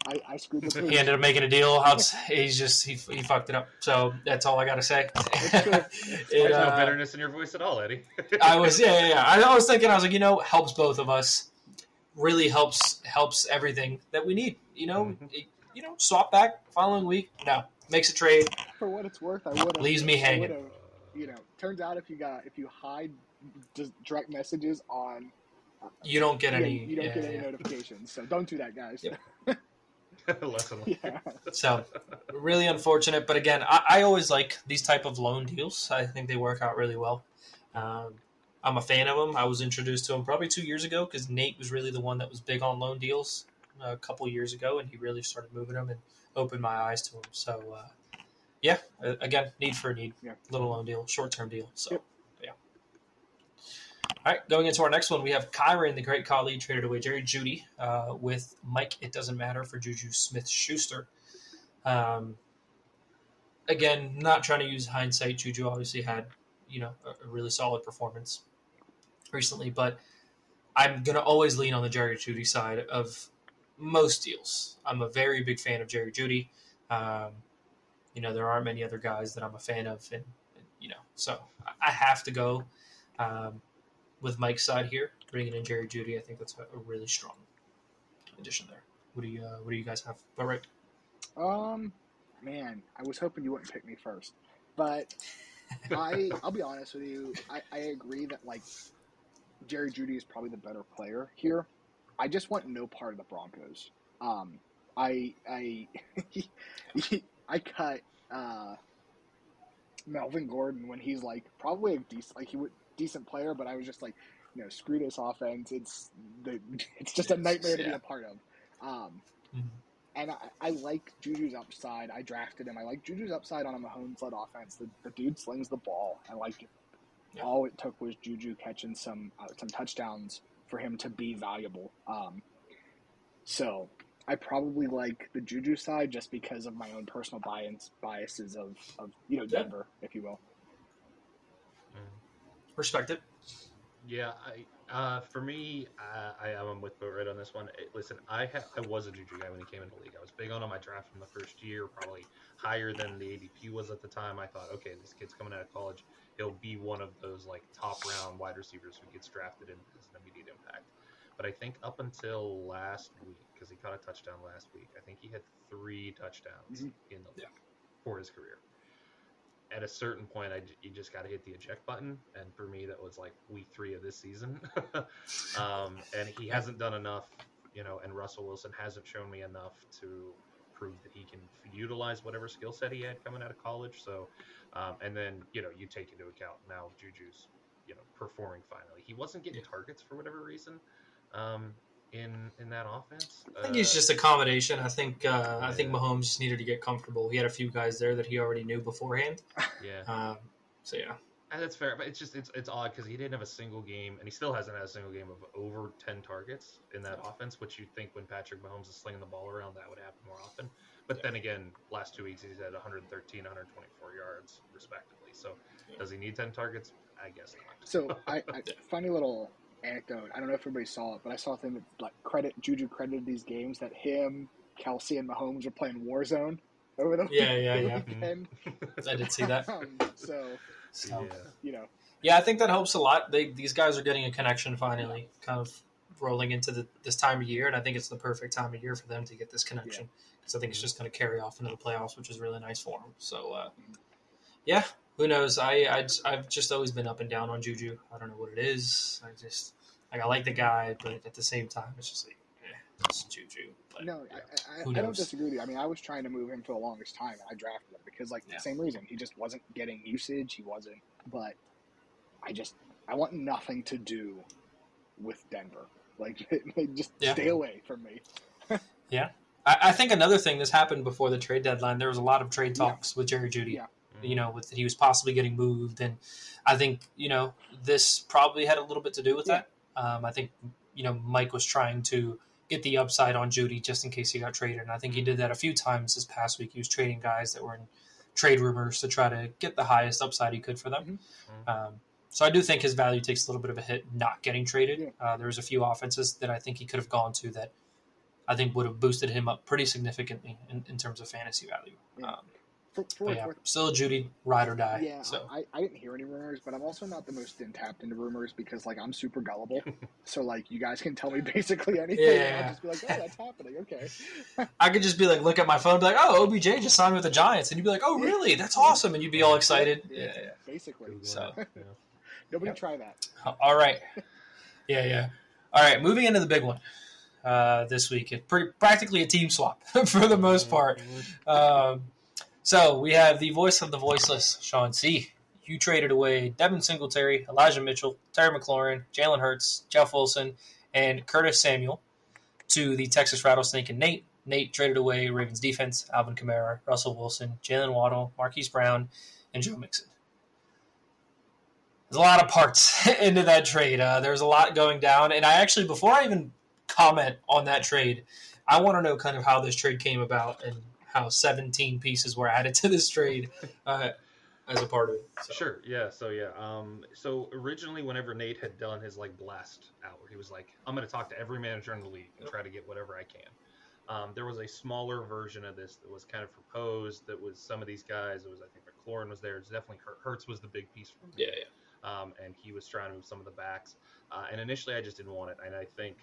Speaker 2: I, I screwed the <laughs>
Speaker 1: he ended up making a deal. Outs- He's just he, he fucked it up. So that's all I got to say.
Speaker 2: It's true. <laughs>
Speaker 1: It,
Speaker 3: There's no
Speaker 1: uh,
Speaker 3: bitterness in your voice at all, Eddie. <laughs>
Speaker 1: I was yeah, yeah, yeah. I was thinking I was like, you know, helps both of us. Really helps helps everything that we need. You know,
Speaker 3: Mhm.
Speaker 1: It- you know, swap back following week. No, makes a trade.
Speaker 2: for what it's worth, I would have
Speaker 1: Leaves me hanging.
Speaker 2: You know, turns out if you got if you hide just direct messages on,
Speaker 1: You don't get
Speaker 2: yeah,
Speaker 1: any.
Speaker 2: you don't
Speaker 1: yeah,
Speaker 2: get any
Speaker 1: yeah.
Speaker 2: notifications. So don't do that, guys.
Speaker 1: Yep. <laughs>
Speaker 3: Lesson learned.
Speaker 2: yeah,
Speaker 1: So really unfortunate, but again, I, I always like these type of loan deals. I think they work out really well. Um, I'm a fan of them. I was introduced to them probably two years ago because Nate was really the one that was big on loan deals a couple years ago, and he really started moving them and opened my eyes to them. So uh, yeah, uh, again, need for a need,
Speaker 2: Yeah.
Speaker 1: little loan deal, short term deal. So
Speaker 2: Yep.
Speaker 1: All right, going into our next one, we have Kyron, the great colleague, traded away Jerry Jeudy uh, with Mike. It doesn't matter for Juju Smith Schuster. Um, again, not trying to use hindsight. Juju obviously had, you know, a, a really solid performance recently, but I'm gonna always lean on the Jerry Jeudy side of most deals. I'm a very big fan of Jerry Jeudy. Um, you know, there aren't many other guys that I'm a fan of, and, and you know, so I- I have to go um, with Mike's side here, bringing in Jerry Jeudy. I think that's a, really strong addition there. What do you uh, What do you guys have? Boatwright.
Speaker 2: Um, man, I was hoping you wouldn't pick me first, but I <laughs> I'll be honest with you. I, I agree that like Jerry Jeudy is probably the better player here. I just want no part of the Broncos. Um, I I <laughs> I cut uh, Melvin Gordon when he's like probably a decent like he would decent player, but I was just like, you know, screw this offense. It's the <laughs> it's just a nightmare to be a part of. Um,
Speaker 1: Mhm.
Speaker 2: and I, I like Juju's upside. I drafted him. I like Juju's upside on a Mahomes-led offense. The, the dude slings the ball. I like it.
Speaker 1: Yeah.
Speaker 2: All it took was Juju catching some uh, some touchdowns for him to be valuable. Um, so I probably like the Juju side just because of my own personal bias biases of, of you know
Speaker 1: Yeah.
Speaker 2: Denver, if you will.
Speaker 1: Respect it.
Speaker 3: Yeah, I uh, for me, uh, I am with Boatwright on this one. Eh, Listen, I ha- I was a Juju guy when he came into the league. I was big on him. I drafted him the first year, probably higher than the ADP was at the time. I thought, okay, this kid's coming out of college. He'll be one of those like top round wide receivers who gets drafted and has an immediate impact. But I think up until last week, because he caught a touchdown last week, I think he had three touchdowns
Speaker 2: Mhm.
Speaker 3: in the
Speaker 1: Yeah.
Speaker 3: league for his career at a certain point, I you just got to hit the eject button, and for me, that was like week three of this season. <laughs> um, and he hasn't done enough you know, and Russell Wilson hasn't shown me enough to prove that he can utilize whatever skill set he had coming out of college. So, um, and then you know, you take into account now Juju's, you know, performing finally. He wasn't getting targets for whatever reason. Um, in in that offense,
Speaker 1: I think it's
Speaker 3: Uh,
Speaker 1: just accommodation. I think uh, I think Mahomes just needed to get comfortable. He had a few guys there that he already knew beforehand. <laughs>
Speaker 3: yeah.
Speaker 1: Um, so yeah,
Speaker 3: And that's fair, but it's just it's it's odd because he didn't have a single game, and he still hasn't had a single game of over ten targets in that offense. Which you'd think when Patrick Mahomes is slinging the ball around, that would happen more often. But then again, last two weeks he's had 113, 124 yards respectively. So does he need ten targets? I guess not.
Speaker 2: So I, I <laughs> funny little anecdote. I don't know if everybody saw it, but I saw a thing that like credit Juju credited these games that him, Kelce, and Mahomes were playing Warzone over the
Speaker 1: Yeah, yeah, yeah. <laughs>
Speaker 2: weekend. <laughs>
Speaker 1: I did see that.
Speaker 2: Um, so
Speaker 1: So
Speaker 3: yeah,
Speaker 2: you know,
Speaker 1: yeah, I think that helps a lot. They these guys are getting a connection finally, kind of rolling into the, this time of year, and I think it's the perfect time of year for them to get this connection because I think it's just going to carry off into the playoffs, which is really nice for them. So uh, yeah, who knows? I, I I've just always been up and down on Juju. I don't know what it is. I just like I like the guy, but at the same time, it's just like eh, it's Juju. But,
Speaker 2: no,
Speaker 1: yeah.
Speaker 2: I, I, I don't disagree with you. I mean, I was trying to move him for the longest time, and I drafted him because like
Speaker 1: Yeah.
Speaker 2: the same reason he just wasn't getting usage. He wasn't, but I just I want nothing to do with Denver. Like, <laughs> just
Speaker 1: Yeah.
Speaker 2: stay away from me. <laughs>
Speaker 1: I, I think another thing that's happened before the trade deadline. There was a lot of trade
Speaker 2: Yeah.
Speaker 1: talks with Jerry Jeudy.
Speaker 2: Yeah.
Speaker 1: You know, with that he was possibly getting moved, and I think you know this probably had a little bit to do with
Speaker 2: Yeah.
Speaker 1: that. Um, I think you know Mike was trying to get the upside on Jeudy just in case he got traded, and I think he did that a few times this past week. He was trading guys that were in trade rumors to try to get the highest upside he could for them. Um, so I do think his value takes a little bit of a hit not getting traded.
Speaker 2: Yeah.
Speaker 1: Uh, there was a few offenses that I think he could have gone to that I think would have boosted him up pretty significantly in, in terms of fantasy value.
Speaker 2: Yeah.
Speaker 1: Um,
Speaker 2: For, for
Speaker 1: yeah,
Speaker 2: it's worth,
Speaker 1: still Jeudy ride or die.
Speaker 2: Yeah,
Speaker 1: So
Speaker 2: I, I didn't hear any rumors, but I'm also not the most in tapped into rumors because like I'm super gullible. <laughs> so like you guys can tell me basically anything, and
Speaker 1: Yeah.
Speaker 2: I'll just be like, oh, that's happening. Okay. <laughs>
Speaker 1: I could just be like, look at my phone, and be like, oh, OBJ just signed with the Giants, and you'd be like, oh, really? That's awesome, and you'd be all excited. Yeah, yeah.
Speaker 2: Basically,
Speaker 1: So- <laughs>
Speaker 3: yeah.
Speaker 2: nobody
Speaker 1: Yep.
Speaker 2: try that.
Speaker 1: All right. Yeah, yeah. All right, moving into the big one uh, this week. It's pretty practically a team swap for the most part. Um, so we have the voice of the voiceless, Sean C. You traded away Devin Singletary, Elijah Mitchell, Terry McLaurin, Jalen Hurts, Jeff Wilson, and Curtis Samuel to the Texas Rattlesnake and Nate. Nate traded away Ravens defense, Alvin Kamara, Russell Wilson, Jalen Waddle, Marquise Brown, and Joe Mixon. There's a lot of parts <laughs> into that trade. Uh, there's a lot going down, and I actually, before I even comment on that trade, I want to know kind of how this trade came about and how 17 pieces were added to this trade <laughs> uh, as a part of it. So,
Speaker 3: Sure. Yeah. So yeah. Um. So originally, whenever Nate had done his like blast hour, he was like, "I'm going to talk to every manager in the league and try to get whatever I can." Um, there was a smaller version of this that was kind of proposed. That was some of these guys. It was I think McLaurin was there. It's definitely Hurts was the big piece for me.
Speaker 1: Yeah, yeah.
Speaker 3: Um, and he was trying to move some of the backs. Uh, and initially, I just didn't want it. And I think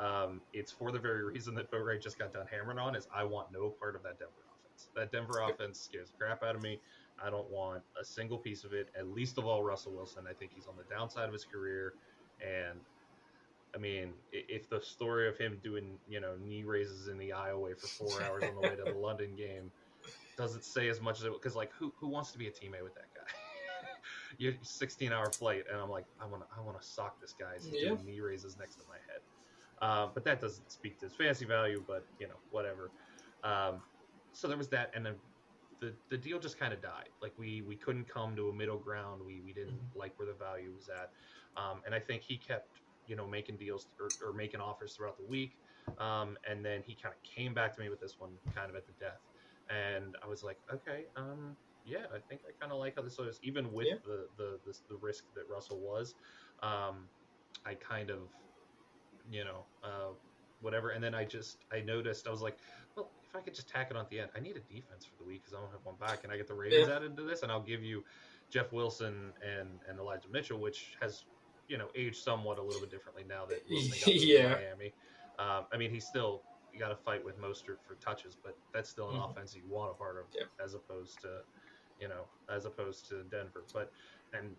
Speaker 3: um, it's for the very reason that Bo Ray just got done hammering on is I want no part of that Denver offense. That Denver offense scares the crap out of me. I don't want a single piece of it. At least of all, Russell Wilson. I think he's on the downside of his career, and I mean, if the story of him doing you know knee raises in the aisleway for four <laughs> hours on the way to the London game doesn't say as much as it because like who who wants to be a teammate with that guy? <laughs> You're 16 hour flight, and I'm like, I want to I want to sock this guy he's
Speaker 1: Yeah.
Speaker 3: doing knee raises next to my head. Um, but that doesn't speak to his fantasy value. But you know, whatever. Um, so there was that, and then the the deal just kind of died. Like we we couldn't come to a middle ground. We we didn't like where the value was at, um, and I think he kept you know making deals or, or making offers throughout the week, um, and then he kind of came back to me with this one kind of at the death, and I was like, okay, um, yeah, I think I kind of like how this was, even with
Speaker 1: Yeah.
Speaker 3: the, the the the risk that Russell was, um, I kind of, you know, uh, whatever, and then I just I noticed I was like, well, if I could just tack it on at the end, I need a defense for the week because I don't have one back, and I get the Ravens
Speaker 1: Yeah.
Speaker 3: added to this, and I'll give you Jeff Wilson and and Elijah Mitchell, which has you know aged somewhat a little bit differently now that <laughs> Wilson got
Speaker 1: Yeah.
Speaker 3: Miami. Um, I mean, he's still you got to fight with Mostert for touches, but that's still an
Speaker 1: Mhm.
Speaker 3: offense you want a part of,
Speaker 1: Yeah.
Speaker 3: as opposed to, you know, as opposed to Denver. But and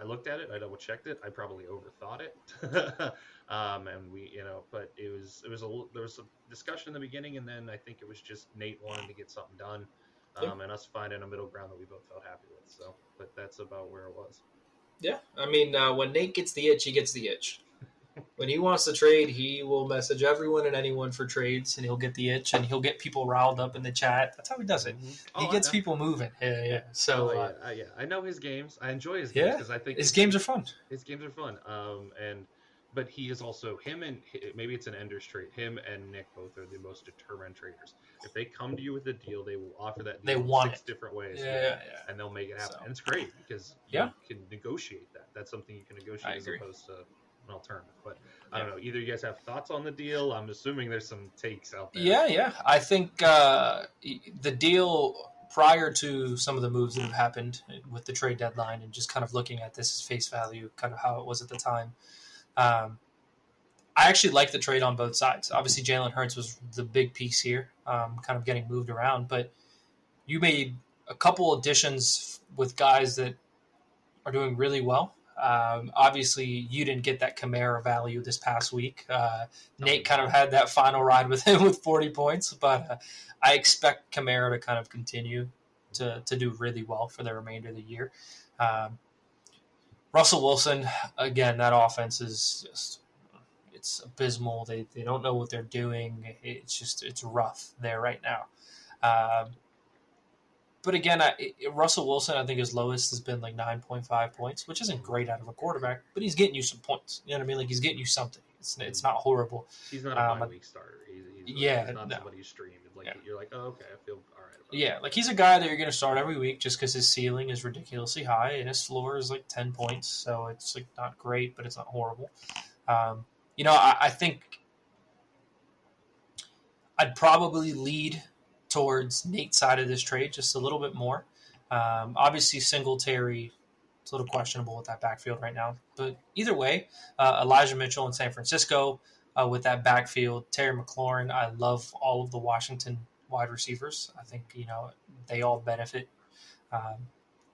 Speaker 3: I looked at it, I double checked it, I probably overthought it, <laughs> um, and we, you know, but it was it was a there was a discussion in the beginning, and then I think it was just Nate wanting to get something done, um,
Speaker 1: Yeah.
Speaker 3: and us finding a middle ground that we both felt happy with. So, but that's about where it was.
Speaker 1: Yeah, I mean, uh, when Nate gets the itch, he gets the itch. When he wants to trade, he will message everyone and anyone for trades, and he'll get the itch, and he'll get people riled up in the chat. That's how he does it.
Speaker 3: Oh,
Speaker 1: He gets people moving. Yeah, yeah. So
Speaker 3: Oh,
Speaker 1: uh,
Speaker 3: yeah, uh, yeah, I know his games. I enjoy his games because I think
Speaker 1: his games are fun.
Speaker 3: his games are fun. Um, and but he is also him and maybe it's an Ender's trait. Him and Nick both are the most determined traders. If they come to you with a deal, they will offer that
Speaker 1: They
Speaker 3: deal in
Speaker 1: want
Speaker 3: six different ways.
Speaker 1: Yeah, yeah. yeah.
Speaker 3: and they'll make it happen.
Speaker 1: So-
Speaker 3: And it's great because
Speaker 1: Yeah.
Speaker 3: can negotiate that. That's something you can negotiate
Speaker 1: I
Speaker 3: as
Speaker 1: agree.
Speaker 3: opposed to an alternative. But I don't know. Either you guys have thoughts on the deal. I'm assuming there's some takes out there.
Speaker 1: Yeah, yeah. I think uh, the deal prior to some of the moves that have happened with the trade deadline and just kind of looking at this as face value, kind of how it was at the time. Um, I actually like the trade on both sides. Obviously, Jalen Hurts was the big piece here, um, kind of getting moved around, but you made a couple additions with guys that are doing really well. Um, obviously, you didn't get that Kamara value this past week. Uh, Nate kind of had that final ride with <laughs> him with 40 points, but uh, I expect Kamara to kind of continue to, to do really well for the remainder of the year. Um, Russell Wilson, again, that offense is just it's abysmal. They, they don't know what they're doing. It's just it's rough there right now. Um, but again, I, Russell Wilson, I think his lowest has been like nine point five points, which isn't great out of a quarterback, but he's getting you some points. You know what I mean? Like he's getting you something. It's it's not horrible.
Speaker 3: He's not a
Speaker 1: Um,
Speaker 3: bye week starter. He's, he's
Speaker 1: yeah,
Speaker 3: he's not
Speaker 1: no.
Speaker 3: somebody you stream. Like
Speaker 1: Yeah.
Speaker 3: you're like, oh, okay, I feel all right. About
Speaker 1: Yeah, like he's a guy that you're going to start every week just because his ceiling is ridiculously high and his floor is like ten points, so it's like not great, but it's not horrible. Um, you know, I, I think I'd probably lead towards Nate's side of this trade just a little bit more. Um, obviously, Singletary, it's a little questionable with that backfield right now, but either way, uh, Elijah Mitchell in San Francisco uh, with that backfield, Terry McLaurin. I love all of the Washington wide receivers. I think you know they all benefit um,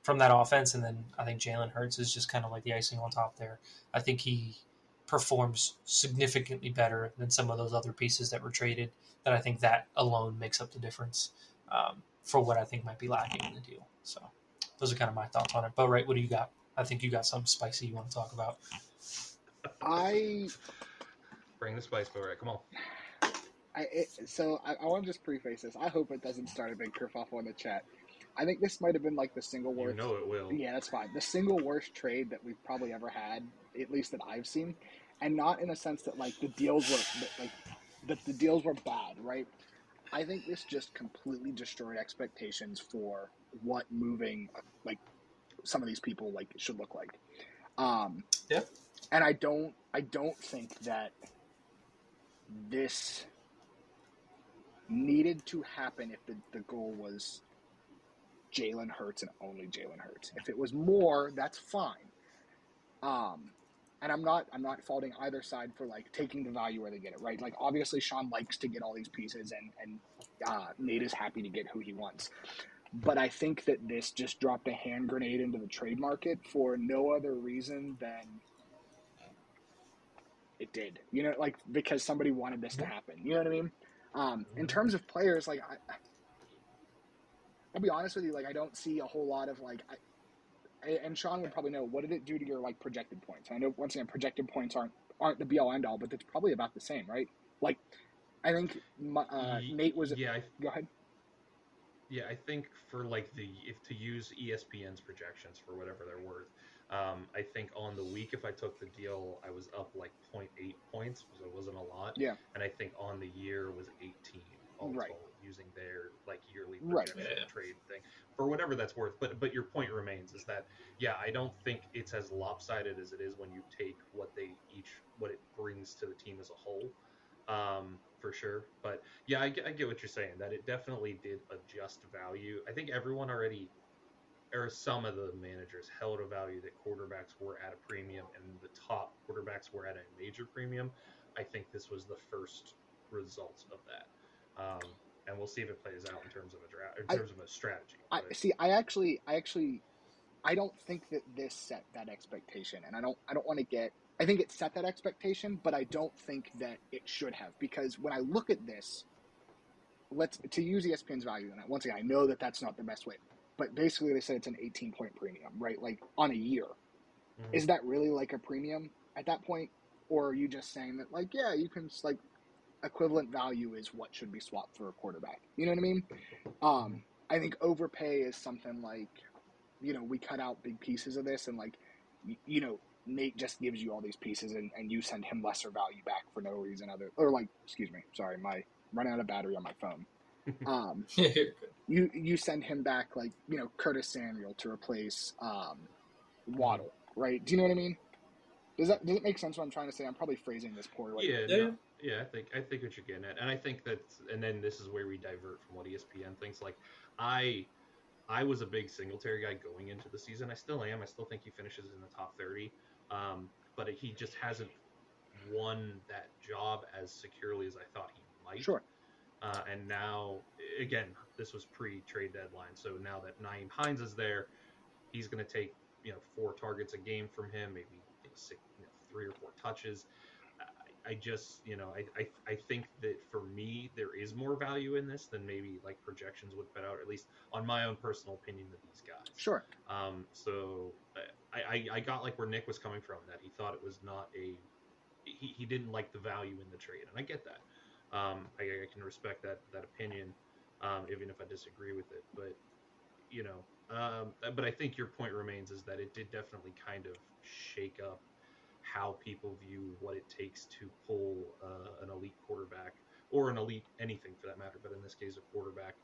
Speaker 1: from that offense, and then I think Jalen Hurts is just kind of like the icing on top there. I think he performs significantly better than some of those other pieces that were traded. That I think that alone makes up the difference um, for what I think might be lacking in the deal. So those are kind of my thoughts on it. But right, what do you got? I think you got something spicy you want to talk about.
Speaker 2: I,
Speaker 3: Bring the spice, Bo. Right, come on.
Speaker 2: I it, so I, I want to just preface this. I hope it doesn't start a big kerfuffle in the chat. I think this might have been like the single
Speaker 3: You
Speaker 2: worst.
Speaker 3: know it will.
Speaker 2: Yeah, that's fine. The single worst trade that we've probably ever had, at least that I've seen, and not in a sense that like the deals were like that the deals were bad, right? I think this just completely destroyed expectations for what moving like some of these people like should look like. Um,
Speaker 1: Yeah.
Speaker 2: And I don't, I don't think that this needed to happen if the, the goal was Jalen Hurts and only Jalen Hurts. If it was more, that's fine. Um, and I'm not I'm not faulting either side for like taking the value where they get it, right? Like obviously Sean likes to get all these pieces and and uh, Nate is happy to get who he wants. But I think that this just dropped a hand grenade into the trade market for no other reason than it did. You know, like because somebody wanted this to happen. You know what I mean? Um, in terms of players, like I, I'll be honest with you, like I don't see a whole lot of like. I, and Sean would probably know what did it do to your like projected points. I know once again projected points aren't aren't the be all end all, but it's probably about the same, right? Like, I think my, uh, Nate was.
Speaker 3: Yeah, I,
Speaker 2: Go ahead.
Speaker 3: yeah. I think for like the if to use ESPN's projections for whatever they're worth, um, I think on the week if I took the deal, I was up like 0.8 points, so it wasn't a lot.
Speaker 2: Yeah.
Speaker 3: And I think on the year was 18 all
Speaker 2: Right.
Speaker 3: told, using their like yearly
Speaker 2: Right.
Speaker 1: Yeah.
Speaker 3: trade thing for whatever that's worth. But but your point remains is that yeah, I don't think it's as lopsided as it is when you take what they each what it brings to the team as a whole. Um, for sure, but yeah, I get, I get what you're saying. That it definitely did adjust value. I think everyone already, or some of the managers, held a value that quarterbacks were at a premium and the top quarterbacks were at a major premium. I think this was the first result of that, um, and we'll see if it plays out in terms of a draft, in
Speaker 2: I-
Speaker 3: terms of a strategy.
Speaker 2: I
Speaker 3: but-
Speaker 2: see. I actually, I actually I don't think that this set that expectation, and I don't I don't want to get. I think it set that expectation, but I don't think that it should have because when I look at this, let's to use ESPN's value on it. Once again, I know that that's not the best way, but basically they said it's an 18 point premium, right? Like on a year.
Speaker 3: Mhm.
Speaker 2: Is that really like a premium at that point, or are you just saying that like yeah, you can like equivalent value is what should be swapped for a quarterback? You know what I mean? Um, I think overpay is something like, you know, we cut out big pieces of this and like, you know, Nate just gives you all these pieces and, and you send him lesser value back for no reason other or like, excuse me, sorry, my run out of battery on my phone. <laughs> Um, you you send him back like you know Curtis Samuel to replace um, Waddle, right? Do you know what I mean? Does that does it make sense? What I'm trying to say? I'm probably phrasing this poorly.
Speaker 3: Yeah,
Speaker 1: Yeah.
Speaker 3: Yeah. I think I think what you're getting at, and I think that, and then this is where we divert from what ESPN thinks. Like, I, I was a big Singletary guy going into the season. I still am. I still think he finishes in the top thirty, um, but he just hasn't won that job as securely as I thought he might.
Speaker 2: Sure.
Speaker 3: Uh, and now, again, this was pre-trade deadline, so now that Nyheim Hines is there, he's going to take you know four targets a game from him, maybe you know, six, you know, three or four touches. I, just you know I, I I think that for me there is more value in this than maybe like projections would put out, at least on my own personal opinion of these guys.
Speaker 2: Sure.
Speaker 3: Um, so I, I, I got like where Nick was coming from that he thought it was not a he, he didn't like the value in the trade, and I get that. Um, I, I can respect that that opinion, um, even if I disagree with it. But you know, um, but I think your point remains is that it did definitely kind of shake up how people view what it takes to pull uh, an elite quarterback or an elite anything for that matter, but in this case, a quarterback.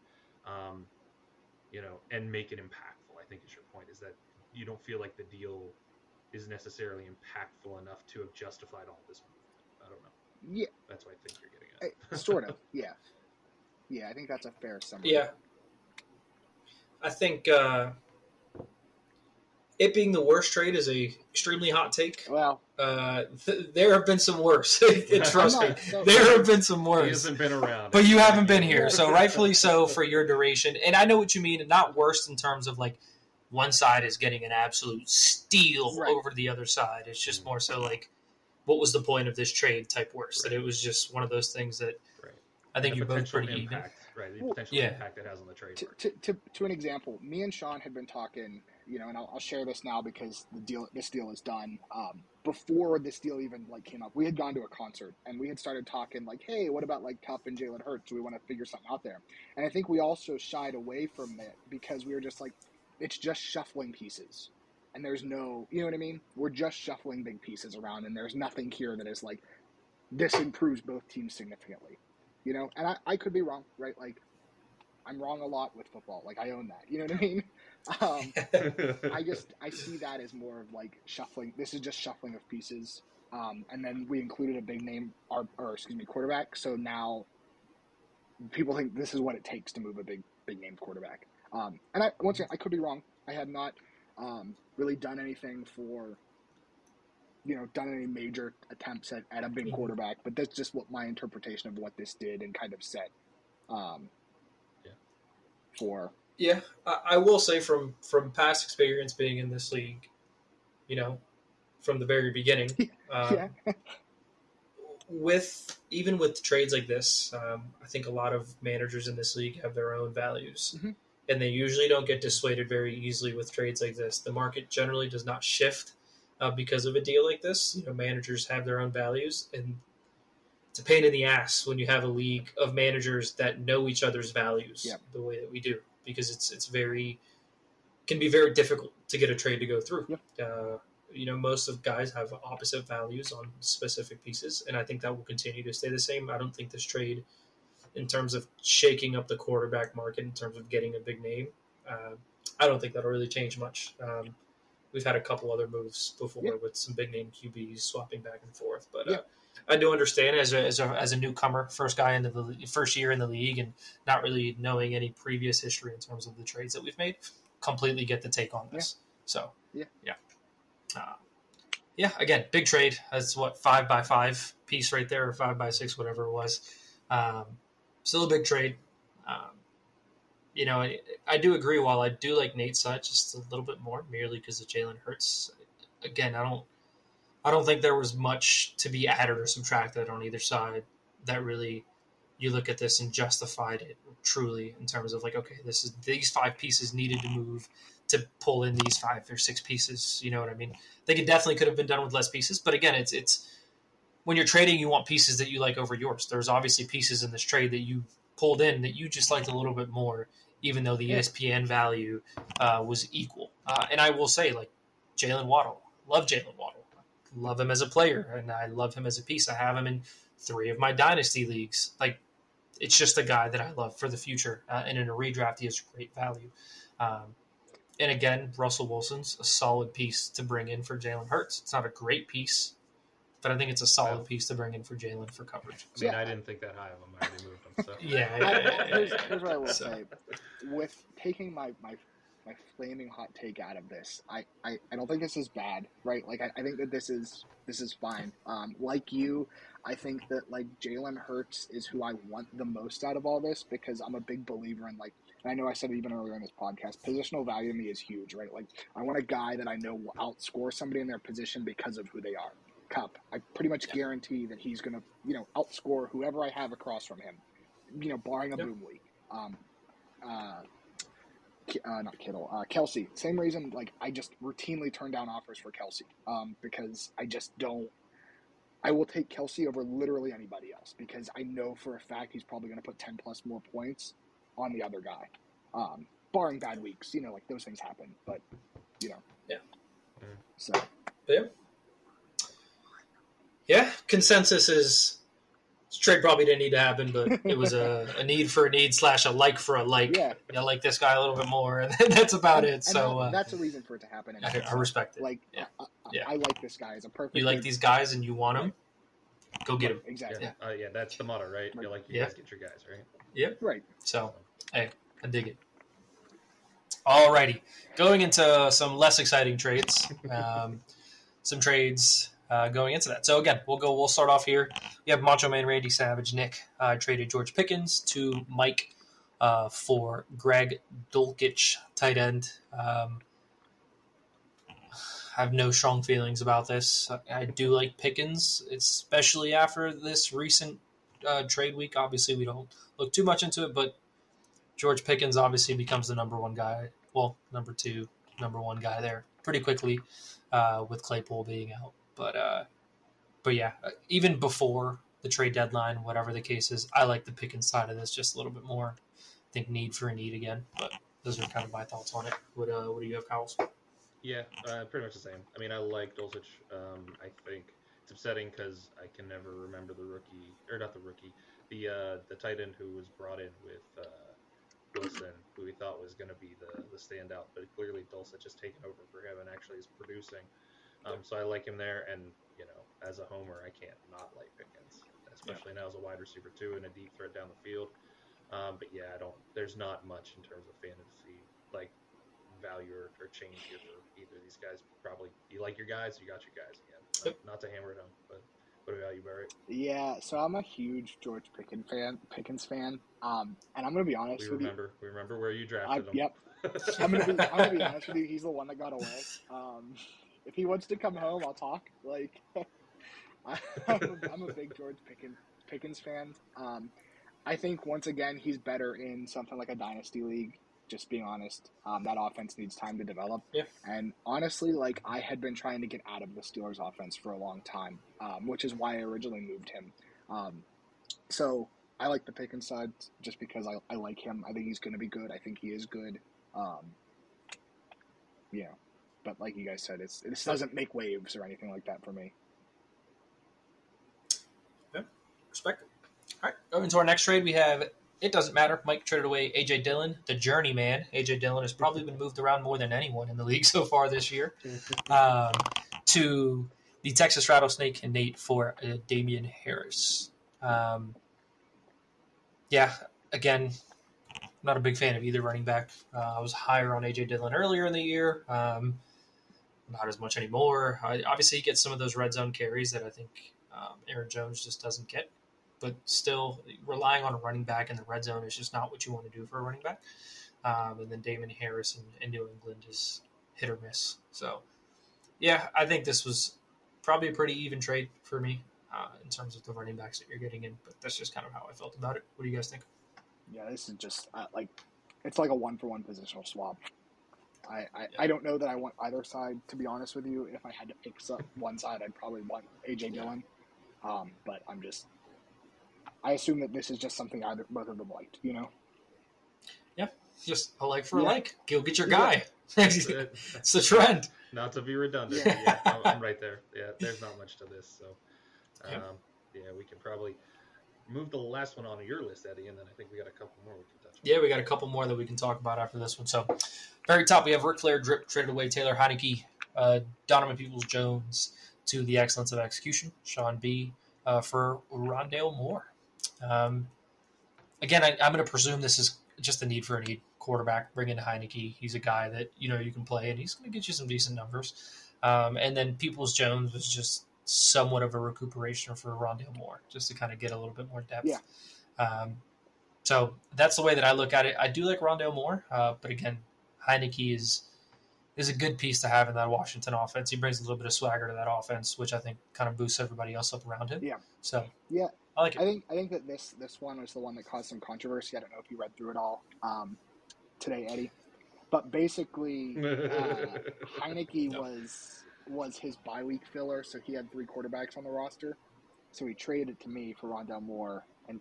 Speaker 3: Um, you know, and make it impactful. I think is your point. Is that you don't feel like the deal is necessarily impactful enough to have justified all this movement. I don't know.
Speaker 2: Yeah,
Speaker 3: That's what I think you're getting at.
Speaker 2: sort of. Yeah. Yeah, I think that's a fair summary.
Speaker 1: Yeah. I think uh, it being the worst trade is a extremely hot take.
Speaker 2: Well,
Speaker 1: Uh, th- there have been some worse. <laughs> Trust me,
Speaker 2: so-
Speaker 1: there have been some
Speaker 3: He
Speaker 1: worse.
Speaker 3: hasn't been around,
Speaker 1: But you haven't been here, so rightfully so <laughs> for your duration. And I know what you mean, and not worse in terms of like one side is getting an absolute steal
Speaker 2: Right.
Speaker 1: over the other side. It's just more so like, what was the point of this trade type worse? That it was just one of those things that
Speaker 3: Right.
Speaker 1: I think
Speaker 3: The
Speaker 1: you're both
Speaker 3: potential
Speaker 1: pretty even.
Speaker 3: right? The
Speaker 2: Well,
Speaker 3: potential
Speaker 1: yeah.
Speaker 3: impact it has on the trade
Speaker 2: to, to, to, to an example, me and Sean had been talking, you know, and I'll, I'll share this now because the deal, this deal is done. Um, before this deal even like came up, we had gone to a concert and we had started talking like, hey, what about like Kupp and Jalen Hurts? Do we want to figure something out there? And I think we also shied away from it because we were just like, it's just shuffling pieces. And there's no, you know what I mean? We're just shuffling big pieces around, and there's nothing here that is like, this improves both teams significantly. You know, and I, I could be wrong, right? Like, I'm wrong a lot with football. Like, I own that. You know what I mean? Um, <laughs> I just I see that as more of like shuffling. This is just shuffling of pieces. Um, and then we included a big name, or, or excuse me, quarterback. So now people think this is what it takes to move a big big name quarterback. Um, and I once again, I could be wrong. I had not um, really done anything for you know done any major attempts at, at a big
Speaker 1: Mhm.
Speaker 2: quarterback, but that's just what my interpretation of what this did and kind of set um,
Speaker 3: Yeah.
Speaker 2: for
Speaker 1: Yeah, I, I will say from from past experience being in this league, you know, from the very beginning, <laughs> um,
Speaker 2: yeah
Speaker 1: with even with trades like this, um, I think a lot of managers in this league have their own values,
Speaker 2: Mhm.
Speaker 1: and they usually don't get dissuaded very easily with trades like this. The market generally does not shift uh, because of a deal like this. You know, managers have their own values, and it's a pain in the ass when you have a league of managers that know each other's values
Speaker 2: Yep.
Speaker 1: the way that we do, because it's it's very can be very difficult to get a trade to go through. Uh, you know, most of guys have opposite values on specific pieces, and I think that will continue to stay the same. I don't think this trade, in terms of shaking up the quarterback market, in terms of getting a big name, uh, I don't think that'll really change much. Um, we've had a couple other moves before
Speaker 2: Yeah.
Speaker 1: with some big name QBs swapping back and forth, but
Speaker 2: Yeah.
Speaker 1: I do understand as a, as a as a newcomer, first guy into the first year in the league, and not really knowing any previous history in terms of the trades that we've made. Completely get the take on this. So
Speaker 2: Yeah.
Speaker 1: yeah. Uh, yeah, again, big trade. That's what five by five piece right there, or five by six, whatever it was. Um, still a big trade. Um, you know, I, I do agree. While I do like Nate Sut just a little bit more, merely because of Jalen Hurts. Again, I don't, I don't think there was much to be added or subtracted on either side that really you look at this and justified it truly in terms of like, okay, this is these five pieces needed to move to pull in these five or six pieces. You know what I mean? I think it definitely could have been done with less pieces, but again, it's it's when you're trading, you want pieces that you like over yours. There's obviously pieces in this trade that you pulled in that you just liked a little bit more, even though the. ESPN value uh, was equal. Uh, and I will say, like Jalen Waddle, love Jalen Waddle, love him as a player, and I love him as a piece. I have him in three of my dynasty leagues. Like it's just a guy that I love for the future, uh, and in a redraft, he has great value. Um, and again, Russell Wilson's a solid piece to bring in for Jalen Hurts. It's not a great piece, but I think it's a solid piece to bring in for Jalen for coverage.
Speaker 3: I mean,
Speaker 2: Yeah.
Speaker 3: I didn't think that high of him. I already moved him. So.
Speaker 1: Yeah,
Speaker 2: I-
Speaker 1: yeah, yeah,
Speaker 2: here's, here's what I will
Speaker 1: So-
Speaker 2: say. With taking my, my my flaming hot take out of this, I, I, I don't think this is bad, right? Like I, I think that this is this is fine. Um, like you, I think that like Jalen Hurts is who I want the most out of all this because I'm a big believer in like and I know I said it even earlier in this podcast, positional value to me is huge, right? Like I want a guy that I know will outscore somebody in their position because of who they are. Kupp, I pretty much guarantee that he's gonna, you know, outscore whoever I have across from him you know, barring a
Speaker 1: Yep.
Speaker 2: boom week. Um, uh, uh, not Kittle, uh, Kelce. Same reason, like I just routinely turn down offers for Kelce um, because I just don't. I will take Kelce over literally anybody else because I know for a fact he's probably going to put ten plus more points on the other guy, um, barring bad weeks. You know, like those things happen, but you know,
Speaker 1: Yeah.
Speaker 2: So
Speaker 1: Yeah, consensus is this trade probably didn't need to happen, but it was a, <laughs> a need for a need slash a like for a like.
Speaker 2: yeah,
Speaker 1: I like this guy a little bit more, and <laughs> that's about
Speaker 2: and,
Speaker 1: it.
Speaker 2: and
Speaker 1: So
Speaker 2: that-
Speaker 1: uh,
Speaker 2: that's a reason for it to happen.
Speaker 1: I. I respect it.
Speaker 2: Like,
Speaker 1: Yeah.
Speaker 2: I, I,
Speaker 1: Yeah.
Speaker 2: I like this guy as a perfect.
Speaker 1: you like these guys and you want them, go get them.
Speaker 2: exactly
Speaker 3: Yeah, uh, yeah, that's the motto, right? You're like, you
Speaker 1: Yeah.
Speaker 3: guys get your guys, right? Yep.
Speaker 2: Right.
Speaker 1: So, hey, I dig it. Alrighty, going into some less exciting trades. <laughs> Um, some trades uh, going into that. So again, we'll go. We'll start off here. We have Macho Man Randy Savage. Nick uh, traded George Pickens to Mike uh, for Greg Dulcich, tight end. Um, I have no strong feelings about this. I, I do like Pickens, especially after this recent uh, trade week. Obviously, we don't look too much into it, but George Pickens obviously becomes the number one guy. Well, number two, number one guy there pretty quickly uh, with Claypool being out. But uh, but yeah, uh, even before the trade deadline, whatever the case is, I like the Pickens side of this just a little bit more. I think need for a need again, but those are kind of my thoughts on it. What uh, what do you have, Kyle's?
Speaker 3: Yeah, uh, pretty much the same. I mean, I like Dulcich. Um, I think it's upsetting because I can never remember the rookie, or not the rookie, the uh, the tight end who was brought in with uh, Wilson, who we thought was going to be the, the standout, but clearly Dulcich has taken over for him and actually is producing. Um, so I like him there, and you know, as a homer, I can't not like Pickens, especially now as a wide receiver too and a deep threat down the field. Um, but yeah, I don't. There's not much in terms of fantasy like value or, or change here for either of these guys. Probably you like your guys, you got your guys again.
Speaker 1: Yep.
Speaker 3: Not to hammer it home, but what about you, Barry?
Speaker 2: Yeah, so I'm a huge George Pickens fan. Pickens fan, um, and I'm gonna be honest
Speaker 3: We
Speaker 2: with you.
Speaker 3: remember. We remember where you
Speaker 2: I,
Speaker 3: drafted him.
Speaker 2: yep, <laughs> I'm gonna, be, I'm gonna be honest with you. He's the one that got away. Um, if he wants to come home, I'll talk. Like, <laughs> I'm, a, I'm a big George Pickens Pickens fan. Um, I think once again he's better in something like a dynasty league. Just being honest, um, that offense needs time to develop.
Speaker 1: Yeah.
Speaker 2: And honestly, like I had been trying to get out of the Steelers offense for a long time, um, which is why I originally moved him. Um, so I like the Pickens side just because I, I like him. I think he's going to be good. I think he is good. Um, know, but like you guys said, it's this doesn't make waves or anything like that for me.
Speaker 1: Yeah, Respect it. All right, going to our next trade, we have it doesn't matter. Mike traded away AJ Dillon, the journeyman. AJ Dillon has probably been moved around more than anyone in the league <laughs> so far this year. <laughs> Um, to the Texas Rattlesnake and Nate for uh, Damien Harris. Um, yeah, again, not a big fan of either running back. Uh, I was higher on AJ Dillon earlier in the year. Um, not as much anymore. I, obviously, he gets some of those red zone carries that I think um, Aaron Jones just doesn't get. but still relying on a running back in the red zone is just not what you want to do for a running back. Um, and then Damien Harris in, in New England is hit or miss. So, yeah, I think this was probably a pretty even trade for me uh, in terms of the running backs that you're getting in. But that's just kind of how I felt about it. What do you guys think?
Speaker 2: Yeah, this is just uh, like it's like a one for one positional swap. I, I,
Speaker 1: Yeah.
Speaker 2: I don't know that I want either side to be honest with you. If I had to pick some, one side, I'd probably want AJ
Speaker 1: Yeah.
Speaker 2: Dillon. Um, but I'm just I assume that this is just something either both of them liked. You know, Yeah,
Speaker 1: Just a like for a like. Go get your guy.
Speaker 3: That's <laughs>
Speaker 1: it's
Speaker 3: it.
Speaker 1: the trend.
Speaker 3: Not to be redundant.
Speaker 2: Yeah.
Speaker 3: Yeah, I'm, I'm right there. Yeah, there's not much to this. So,
Speaker 1: Yeah.
Speaker 3: um, yeah, we can probably move the last one on your list, Eddie, and then I think we got a couple more we can touch on.
Speaker 1: Yeah, we got a couple more that we can talk about after this one. So, very top, we have Ric Flair drip traded away Taylor Heinicke, uh, Donovan Peoples Jones to the excellence of execution, Sean B uh, for Rondale Moore. Um, again, I, I'm going to presume this is just a need for a need quarterback. Bring in Heinicke. He's a guy that you know you can play, and he's going to get you some decent numbers. Um, and then Peoples Jones was just somewhat of a recuperation for Rondale Moore, just to kind of get a little bit more depth.
Speaker 2: Yeah.
Speaker 1: Um, so that's the way that I look at it. I do like Rondale Moore, uh, but again, Heinicke is is a good piece to have in that Washington offense. He brings a little bit of swagger to that offense, which I think kind of boosts everybody else up around him.
Speaker 2: Yeah.
Speaker 1: So
Speaker 2: Yeah.
Speaker 1: I like it.
Speaker 2: I think I think that this this one was the one that caused some controversy. I don't know if you read through it all um, today, Eddie. But basically, <laughs> uh, Heinicke
Speaker 1: No.
Speaker 2: was was his bye week filler, so he had three quarterbacks on the roster. So he traded it to me for Rondale Moore, and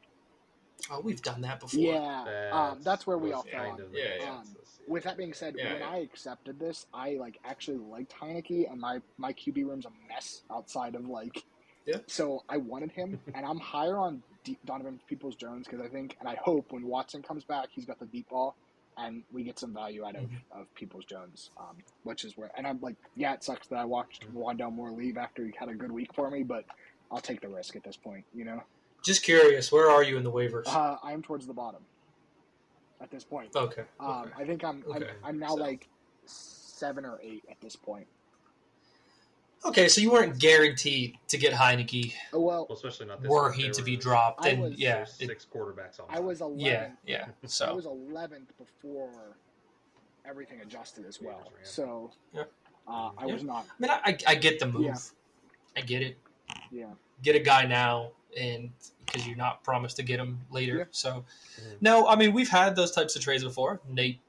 Speaker 1: Oh, we've done that before.
Speaker 2: yeah, um, that's where we all fell
Speaker 3: kind
Speaker 2: on.
Speaker 1: Yeah, yeah.
Speaker 3: consensus,
Speaker 2: With that being said,
Speaker 1: Yeah,
Speaker 2: when
Speaker 1: yeah.
Speaker 2: I accepted this, I like actually liked Heinicke, and my my QB room's a mess outside of like.
Speaker 1: Yeah.
Speaker 2: So I wanted him, <laughs> and I'm higher on D- Donovan Peoples Jones because I think, and I hope when Watson comes back, he's got the deep ball, and we get some value out of,
Speaker 1: Mhm.
Speaker 2: of Peoples Jones, um, which is where. And I'm like, yeah, it sucks that I watched
Speaker 1: Mm-hmm.
Speaker 2: Rondale Moore leave after he had a good week for me, but I'll take the risk at this point. You know,
Speaker 1: Just curious, where are you in the waivers?
Speaker 2: uh, I am towards the bottom at this point.
Speaker 1: okay.
Speaker 2: Um,
Speaker 1: okay.
Speaker 2: I think I'm,
Speaker 1: Okay,
Speaker 2: I'm I'm now
Speaker 1: so-
Speaker 2: like seven or eight at this point.
Speaker 1: Okay, so you weren't guaranteed to get Heinicke
Speaker 2: Oh, well,
Speaker 3: Well, especially not this.
Speaker 1: were he to be dropped,
Speaker 2: I
Speaker 1: and
Speaker 2: was-
Speaker 1: yeah,
Speaker 3: there's
Speaker 1: it-
Speaker 3: six quarterbacks on.
Speaker 2: I was
Speaker 1: yeah,
Speaker 2: eleventh.
Speaker 1: yeah.
Speaker 2: I
Speaker 1: So
Speaker 2: was eleventh before everything adjusted as well. So
Speaker 1: Yeah.
Speaker 2: uh, I
Speaker 1: Yeah.
Speaker 2: was not.
Speaker 1: I mean, I, I, I get the move.
Speaker 2: Yeah.
Speaker 1: I get it.
Speaker 2: Yeah.
Speaker 1: Get a guy now, and because you're not promised to get him later.
Speaker 2: Yeah.
Speaker 1: So,
Speaker 3: Mhm.
Speaker 1: no, I mean we've had those types of trades before. Nate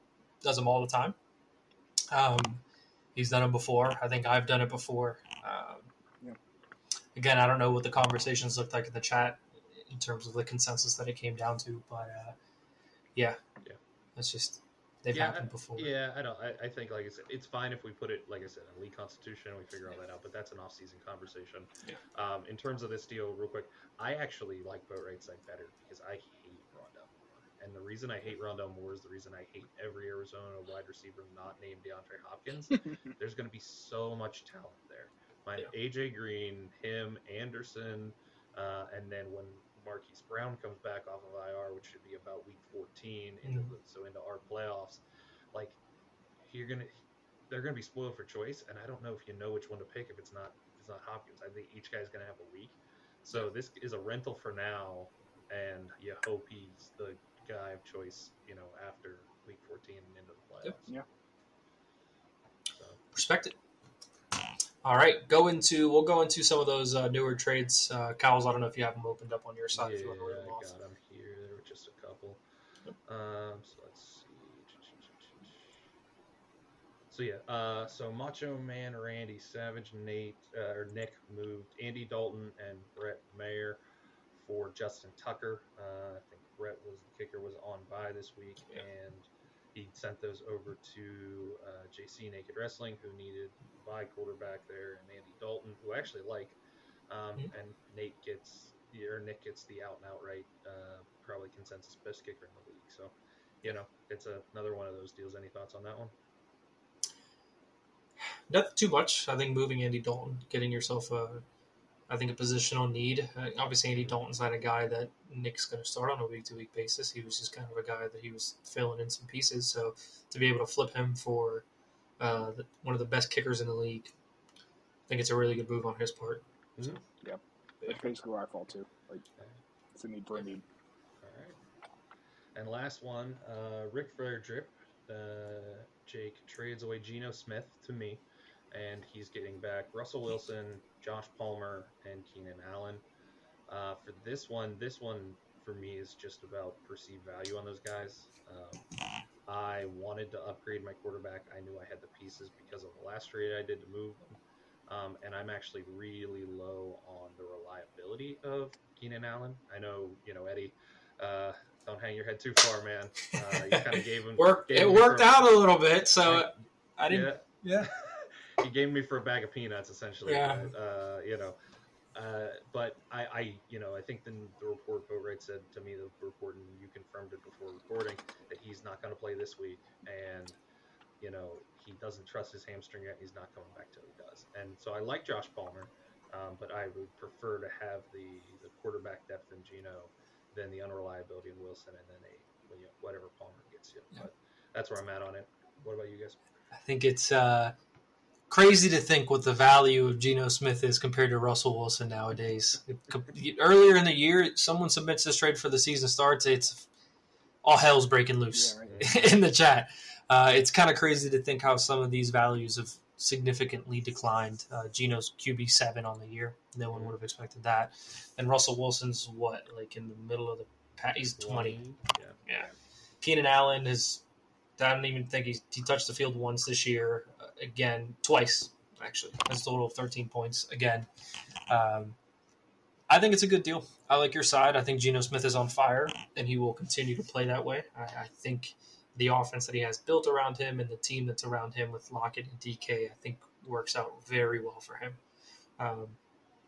Speaker 1: does them all the time. Um, he's done them before. I think I've done it before. Um,
Speaker 2: Yeah.
Speaker 1: Again, I don't know what the conversations looked like in the chat in terms of the consensus that it came down to, but uh, yeah,
Speaker 3: Yeah.
Speaker 1: that's just they've
Speaker 3: Yeah,
Speaker 1: happened before.
Speaker 3: Yeah, I don't. I, I think, like I said, it's fine if we put it, like I said, in league constitution and we figure all that out. But that's an off-season conversation.
Speaker 1: Yeah.
Speaker 3: Um, in terms of this deal, real quick, I actually like Boatwright side better because I hate Rondale Moore, and the reason I hate Rondale Moore is the reason I hate every Arizona wide receiver not named DeAndre Hopkins. <laughs> There's going to be so much talent there. My AJ Green, him, Anderson, uh, and then when Marquise Brown comes back off of IR, which should be about week 14, into
Speaker 1: Mhm.
Speaker 3: the, so into our playoffs, like you're gonna, they're gonna be spoiled for choice, and I don't know if you know which one to pick if it's not if it's not Hopkins. I think each guy's gonna have a week, so this is a rental for now, and you hope he's the guy of choice, you know, after week 14 and into the playoffs.
Speaker 1: Yep.
Speaker 3: So,
Speaker 1: respect it. All right, go into we'll go into some of those uh, newer trades. Uh, Kyle's, I don't know if you have them opened up on your side.
Speaker 3: yeah,
Speaker 1: if you want to read them
Speaker 3: I
Speaker 1: off.
Speaker 3: got them here. There were just a couple. Um, so let's see. So yeah, uh, so Macho Man, Randy Savage, Nate uh, or Nick moved Andy Dalton and Brett Maher for Justin Tucker. Uh, I think Brett was the kicker was on bye this week,
Speaker 1: Yeah.
Speaker 3: and he sent those over to uh, JC Naked Wrestling, who needed bye quarterback there, and Andy Dalton, who I actually like. Um,
Speaker 1: Mhm.
Speaker 3: And Nate gets or Nick gets the out and outright uh, probably consensus best kicker in the league. So, you know, it's a, another one of those deals. Any thoughts on that one?
Speaker 1: Nothing too much. I think moving Andy Dalton, getting yourself a, I think a positional need. Uh, obviously, Andy Dalton's not a guy that Nick's going to start on a week to week basis. He was just kind of a guy that he was filling in some pieces. So to be able to flip him for uh, the, one of the best kickers in the league, I think it's a really good move on his part.
Speaker 2: It's basically where I fall too. Like It's a need for a need.
Speaker 3: All right. And last one, uh, Rick Frederick, uh, Jake trades away Geno Smith to me, and he's getting back Russell Wilson, Josh Palmer, and Keenan Allen. Uh, for this one, this one for me is just about perceived value on those guys. Um, I wanted to upgrade my quarterback. I knew I had the pieces because of the last trade I did to move them. Um, and I'm actually really low on the reliability of Keenan Allen. I know, you know, Eddie, uh, don't hang your head too far, man. Uh, you kind of gave him <laughs>
Speaker 1: Work,
Speaker 3: gave
Speaker 1: it
Speaker 3: him
Speaker 1: worked out a little bit, so
Speaker 3: Like,
Speaker 1: I didn't.
Speaker 3: Yeah,
Speaker 1: Yeah.
Speaker 3: He gave me for a bag of peanuts, essentially.
Speaker 1: Yeah.
Speaker 3: But, uh, you know, uh, but I, I, you know, I think the, the report Boatwright said to me, the report, and you confirmed it before recording, that he's not going to play this week, and you know he doesn't trust his hamstring yet. He's not coming back till he does. And so I like Josh Palmer, um, but I would prefer to have the the quarterback depth in Geno than the unreliability in Wilson, and then a you know, whatever Palmer gets you.
Speaker 1: Yeah.
Speaker 3: But that's where I'm at on it. What about you guys?
Speaker 1: I think it's uh, crazy to think what the value of Geno Smith is compared to Russell Wilson nowadays. Earlier in the year, someone submits this trade for the season starts. It's all hell's breaking loose
Speaker 2: Yeah, right. <laughs>
Speaker 1: in the chat. Uh, it's kind of crazy to think how some of these values have significantly declined. Uh, Geno's QB seven on the year. No one would have expected that. And Russell Wilson's what, like in the middle of the pack? He's twenty.
Speaker 3: Yeah.
Speaker 1: Yeah. Keenan Allen has. I don't even think he's, he touched the field once this year. Again, twice actually. That's a total of thirteen points. Again, um, I think it's a good deal. I like your side. I think Geno Smith is on fire, and he will continue to play that way. I, I think the offense that he has built around him and the team that's around him with Lockett and DK, I think works out very well for him. Um,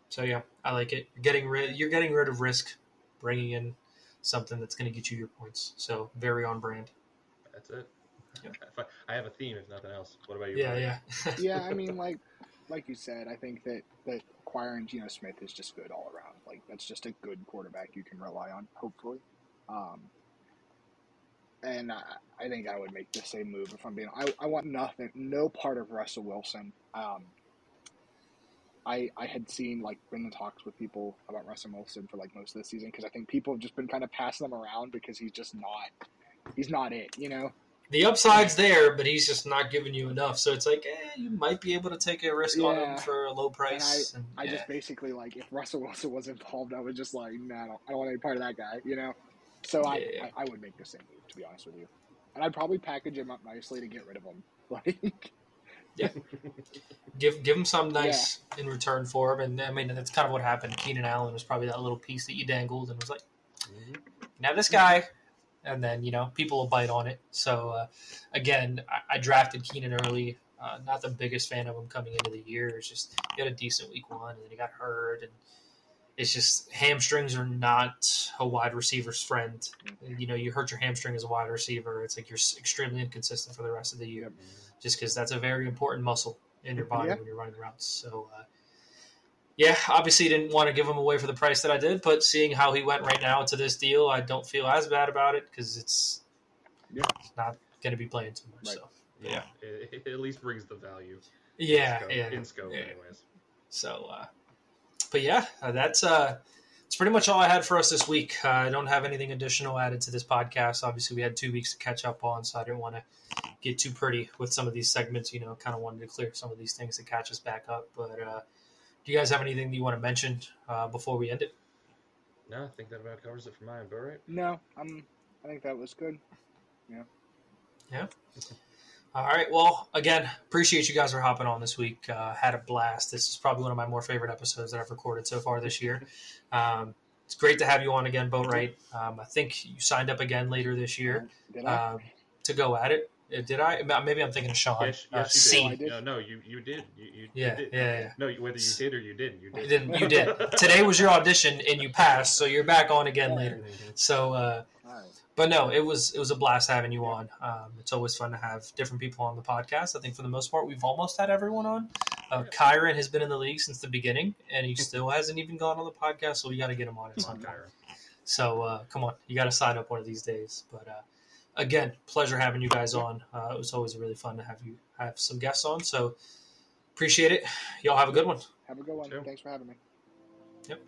Speaker 1: so yeah, I like it. You're getting rid. You're getting rid of risk, bringing in something that's going to get you your points. So very on brand.
Speaker 3: That's it.
Speaker 1: Yep.
Speaker 3: If I, I have a theme, if nothing else. What about you?
Speaker 1: Yeah,
Speaker 3: Brian?
Speaker 1: yeah,
Speaker 2: yeah, <laughs> I mean, like like you said, I think that that acquiring Geno Smith is just good all around. Like that's just a good quarterback you can rely on. Hopefully, um, and I, I think I would make the same move if I'm being. I, I want nothing, no part of Russell Wilson. Um, I I had seen like been in talks with people about Russell Wilson for like most of the season because I think people have just been kind of passing them around because he's just not he's not it, you know.
Speaker 1: The upside's there, but he's just not giving you enough. So it's like, eh, you might be able to take a risk on him for a low price. And
Speaker 2: I
Speaker 1: yeah.
Speaker 2: just basically like if Russell Wilson was involved, I was just like, nah, I don't, I don't want any part of that guy, you know. So I,
Speaker 1: Yeah.
Speaker 2: I, I would make the same move to be honest with you, and I'd probably package him up nicely to get rid of him. <laughs> Like, yeah,
Speaker 1: give give him some nice in return for him. And I mean, that's kind of what happened. Keenan Allen was probably that little piece that you dangled and was like,
Speaker 3: Mhm.
Speaker 1: now this guy, and then you know people will bite on it. So uh, again, I, I drafted Keenan early. Uh, not the biggest fan of him coming into the year. It's just he had a decent week one, and then he got hurt, and it's just hamstrings are not a wide receiver's friend. You know, you hurt your hamstring as a wide receiver, it's like you're extremely inconsistent for the rest of the year, just because that's a very important muscle in your body
Speaker 2: Yeah.
Speaker 1: when you're running routes. So. Uh, yeah, obviously didn't want to give him away for the price that I did, but seeing how he went right now to this deal, I don't feel as bad about it because it's,
Speaker 2: Yeah.
Speaker 1: it's not going to be playing too much.
Speaker 2: Right.
Speaker 1: So
Speaker 3: Yeah. It, it at least brings the value.
Speaker 1: yeah,
Speaker 3: in scope,
Speaker 1: yeah.
Speaker 3: In scope,
Speaker 1: yeah.
Speaker 3: anyways.
Speaker 1: So, uh, but yeah, uh, that's uh, it's pretty much all I had for us this week. Uh, I don't have anything additional added to this podcast. Obviously, we had two weeks to catch up on, so I didn't want to get too pretty with some of these segments. You know, kind of wanted to clear some of these things to catch us back up. But uh, do you guys have anything that you want to mention uh, before we end it?
Speaker 3: No, I think that about covers it for mine. All right.
Speaker 2: no, I'm. I think that was good. Yeah. Yeah.
Speaker 1: All right. Well, again, appreciate you guys for hopping on this week. Uh, had a blast. This is probably one of my more favorite episodes that I've recorded so far this year. <laughs> Um, it's great to have you on again, Boatwright. Um, I think you signed up again later this year
Speaker 2: Did I?
Speaker 1: um, to go at it. Uh, Did I? Maybe I'm thinking of Sean.
Speaker 3: Yes,
Speaker 1: uh,
Speaker 3: you
Speaker 1: C.
Speaker 3: did. No, no, you you did. You, you,
Speaker 1: Yeah,
Speaker 3: you did.
Speaker 1: yeah, yeah.
Speaker 3: No, whether you did or you didn't, you did.
Speaker 1: You didn't. You did. <laughs> Today was your audition, and you passed, so you're back on again later. So, uh,
Speaker 2: All right.
Speaker 1: but no, it was it was a blast having you on. Um, it's always fun to have different people on the podcast. I think for the most part, we've almost had everyone on. Uh, Kyron has been in the league since the beginning, and he still hasn't even gone on the podcast. So we got to get him on at some
Speaker 3: on,
Speaker 1: time. So uh, come on, you got to sign up one of these days. But uh, again, pleasure having you guys on. Uh, it was always really fun to have you have some guests on. So appreciate it. Y'all have a good one.
Speaker 2: Have a good one. Thanks for having me. Yep.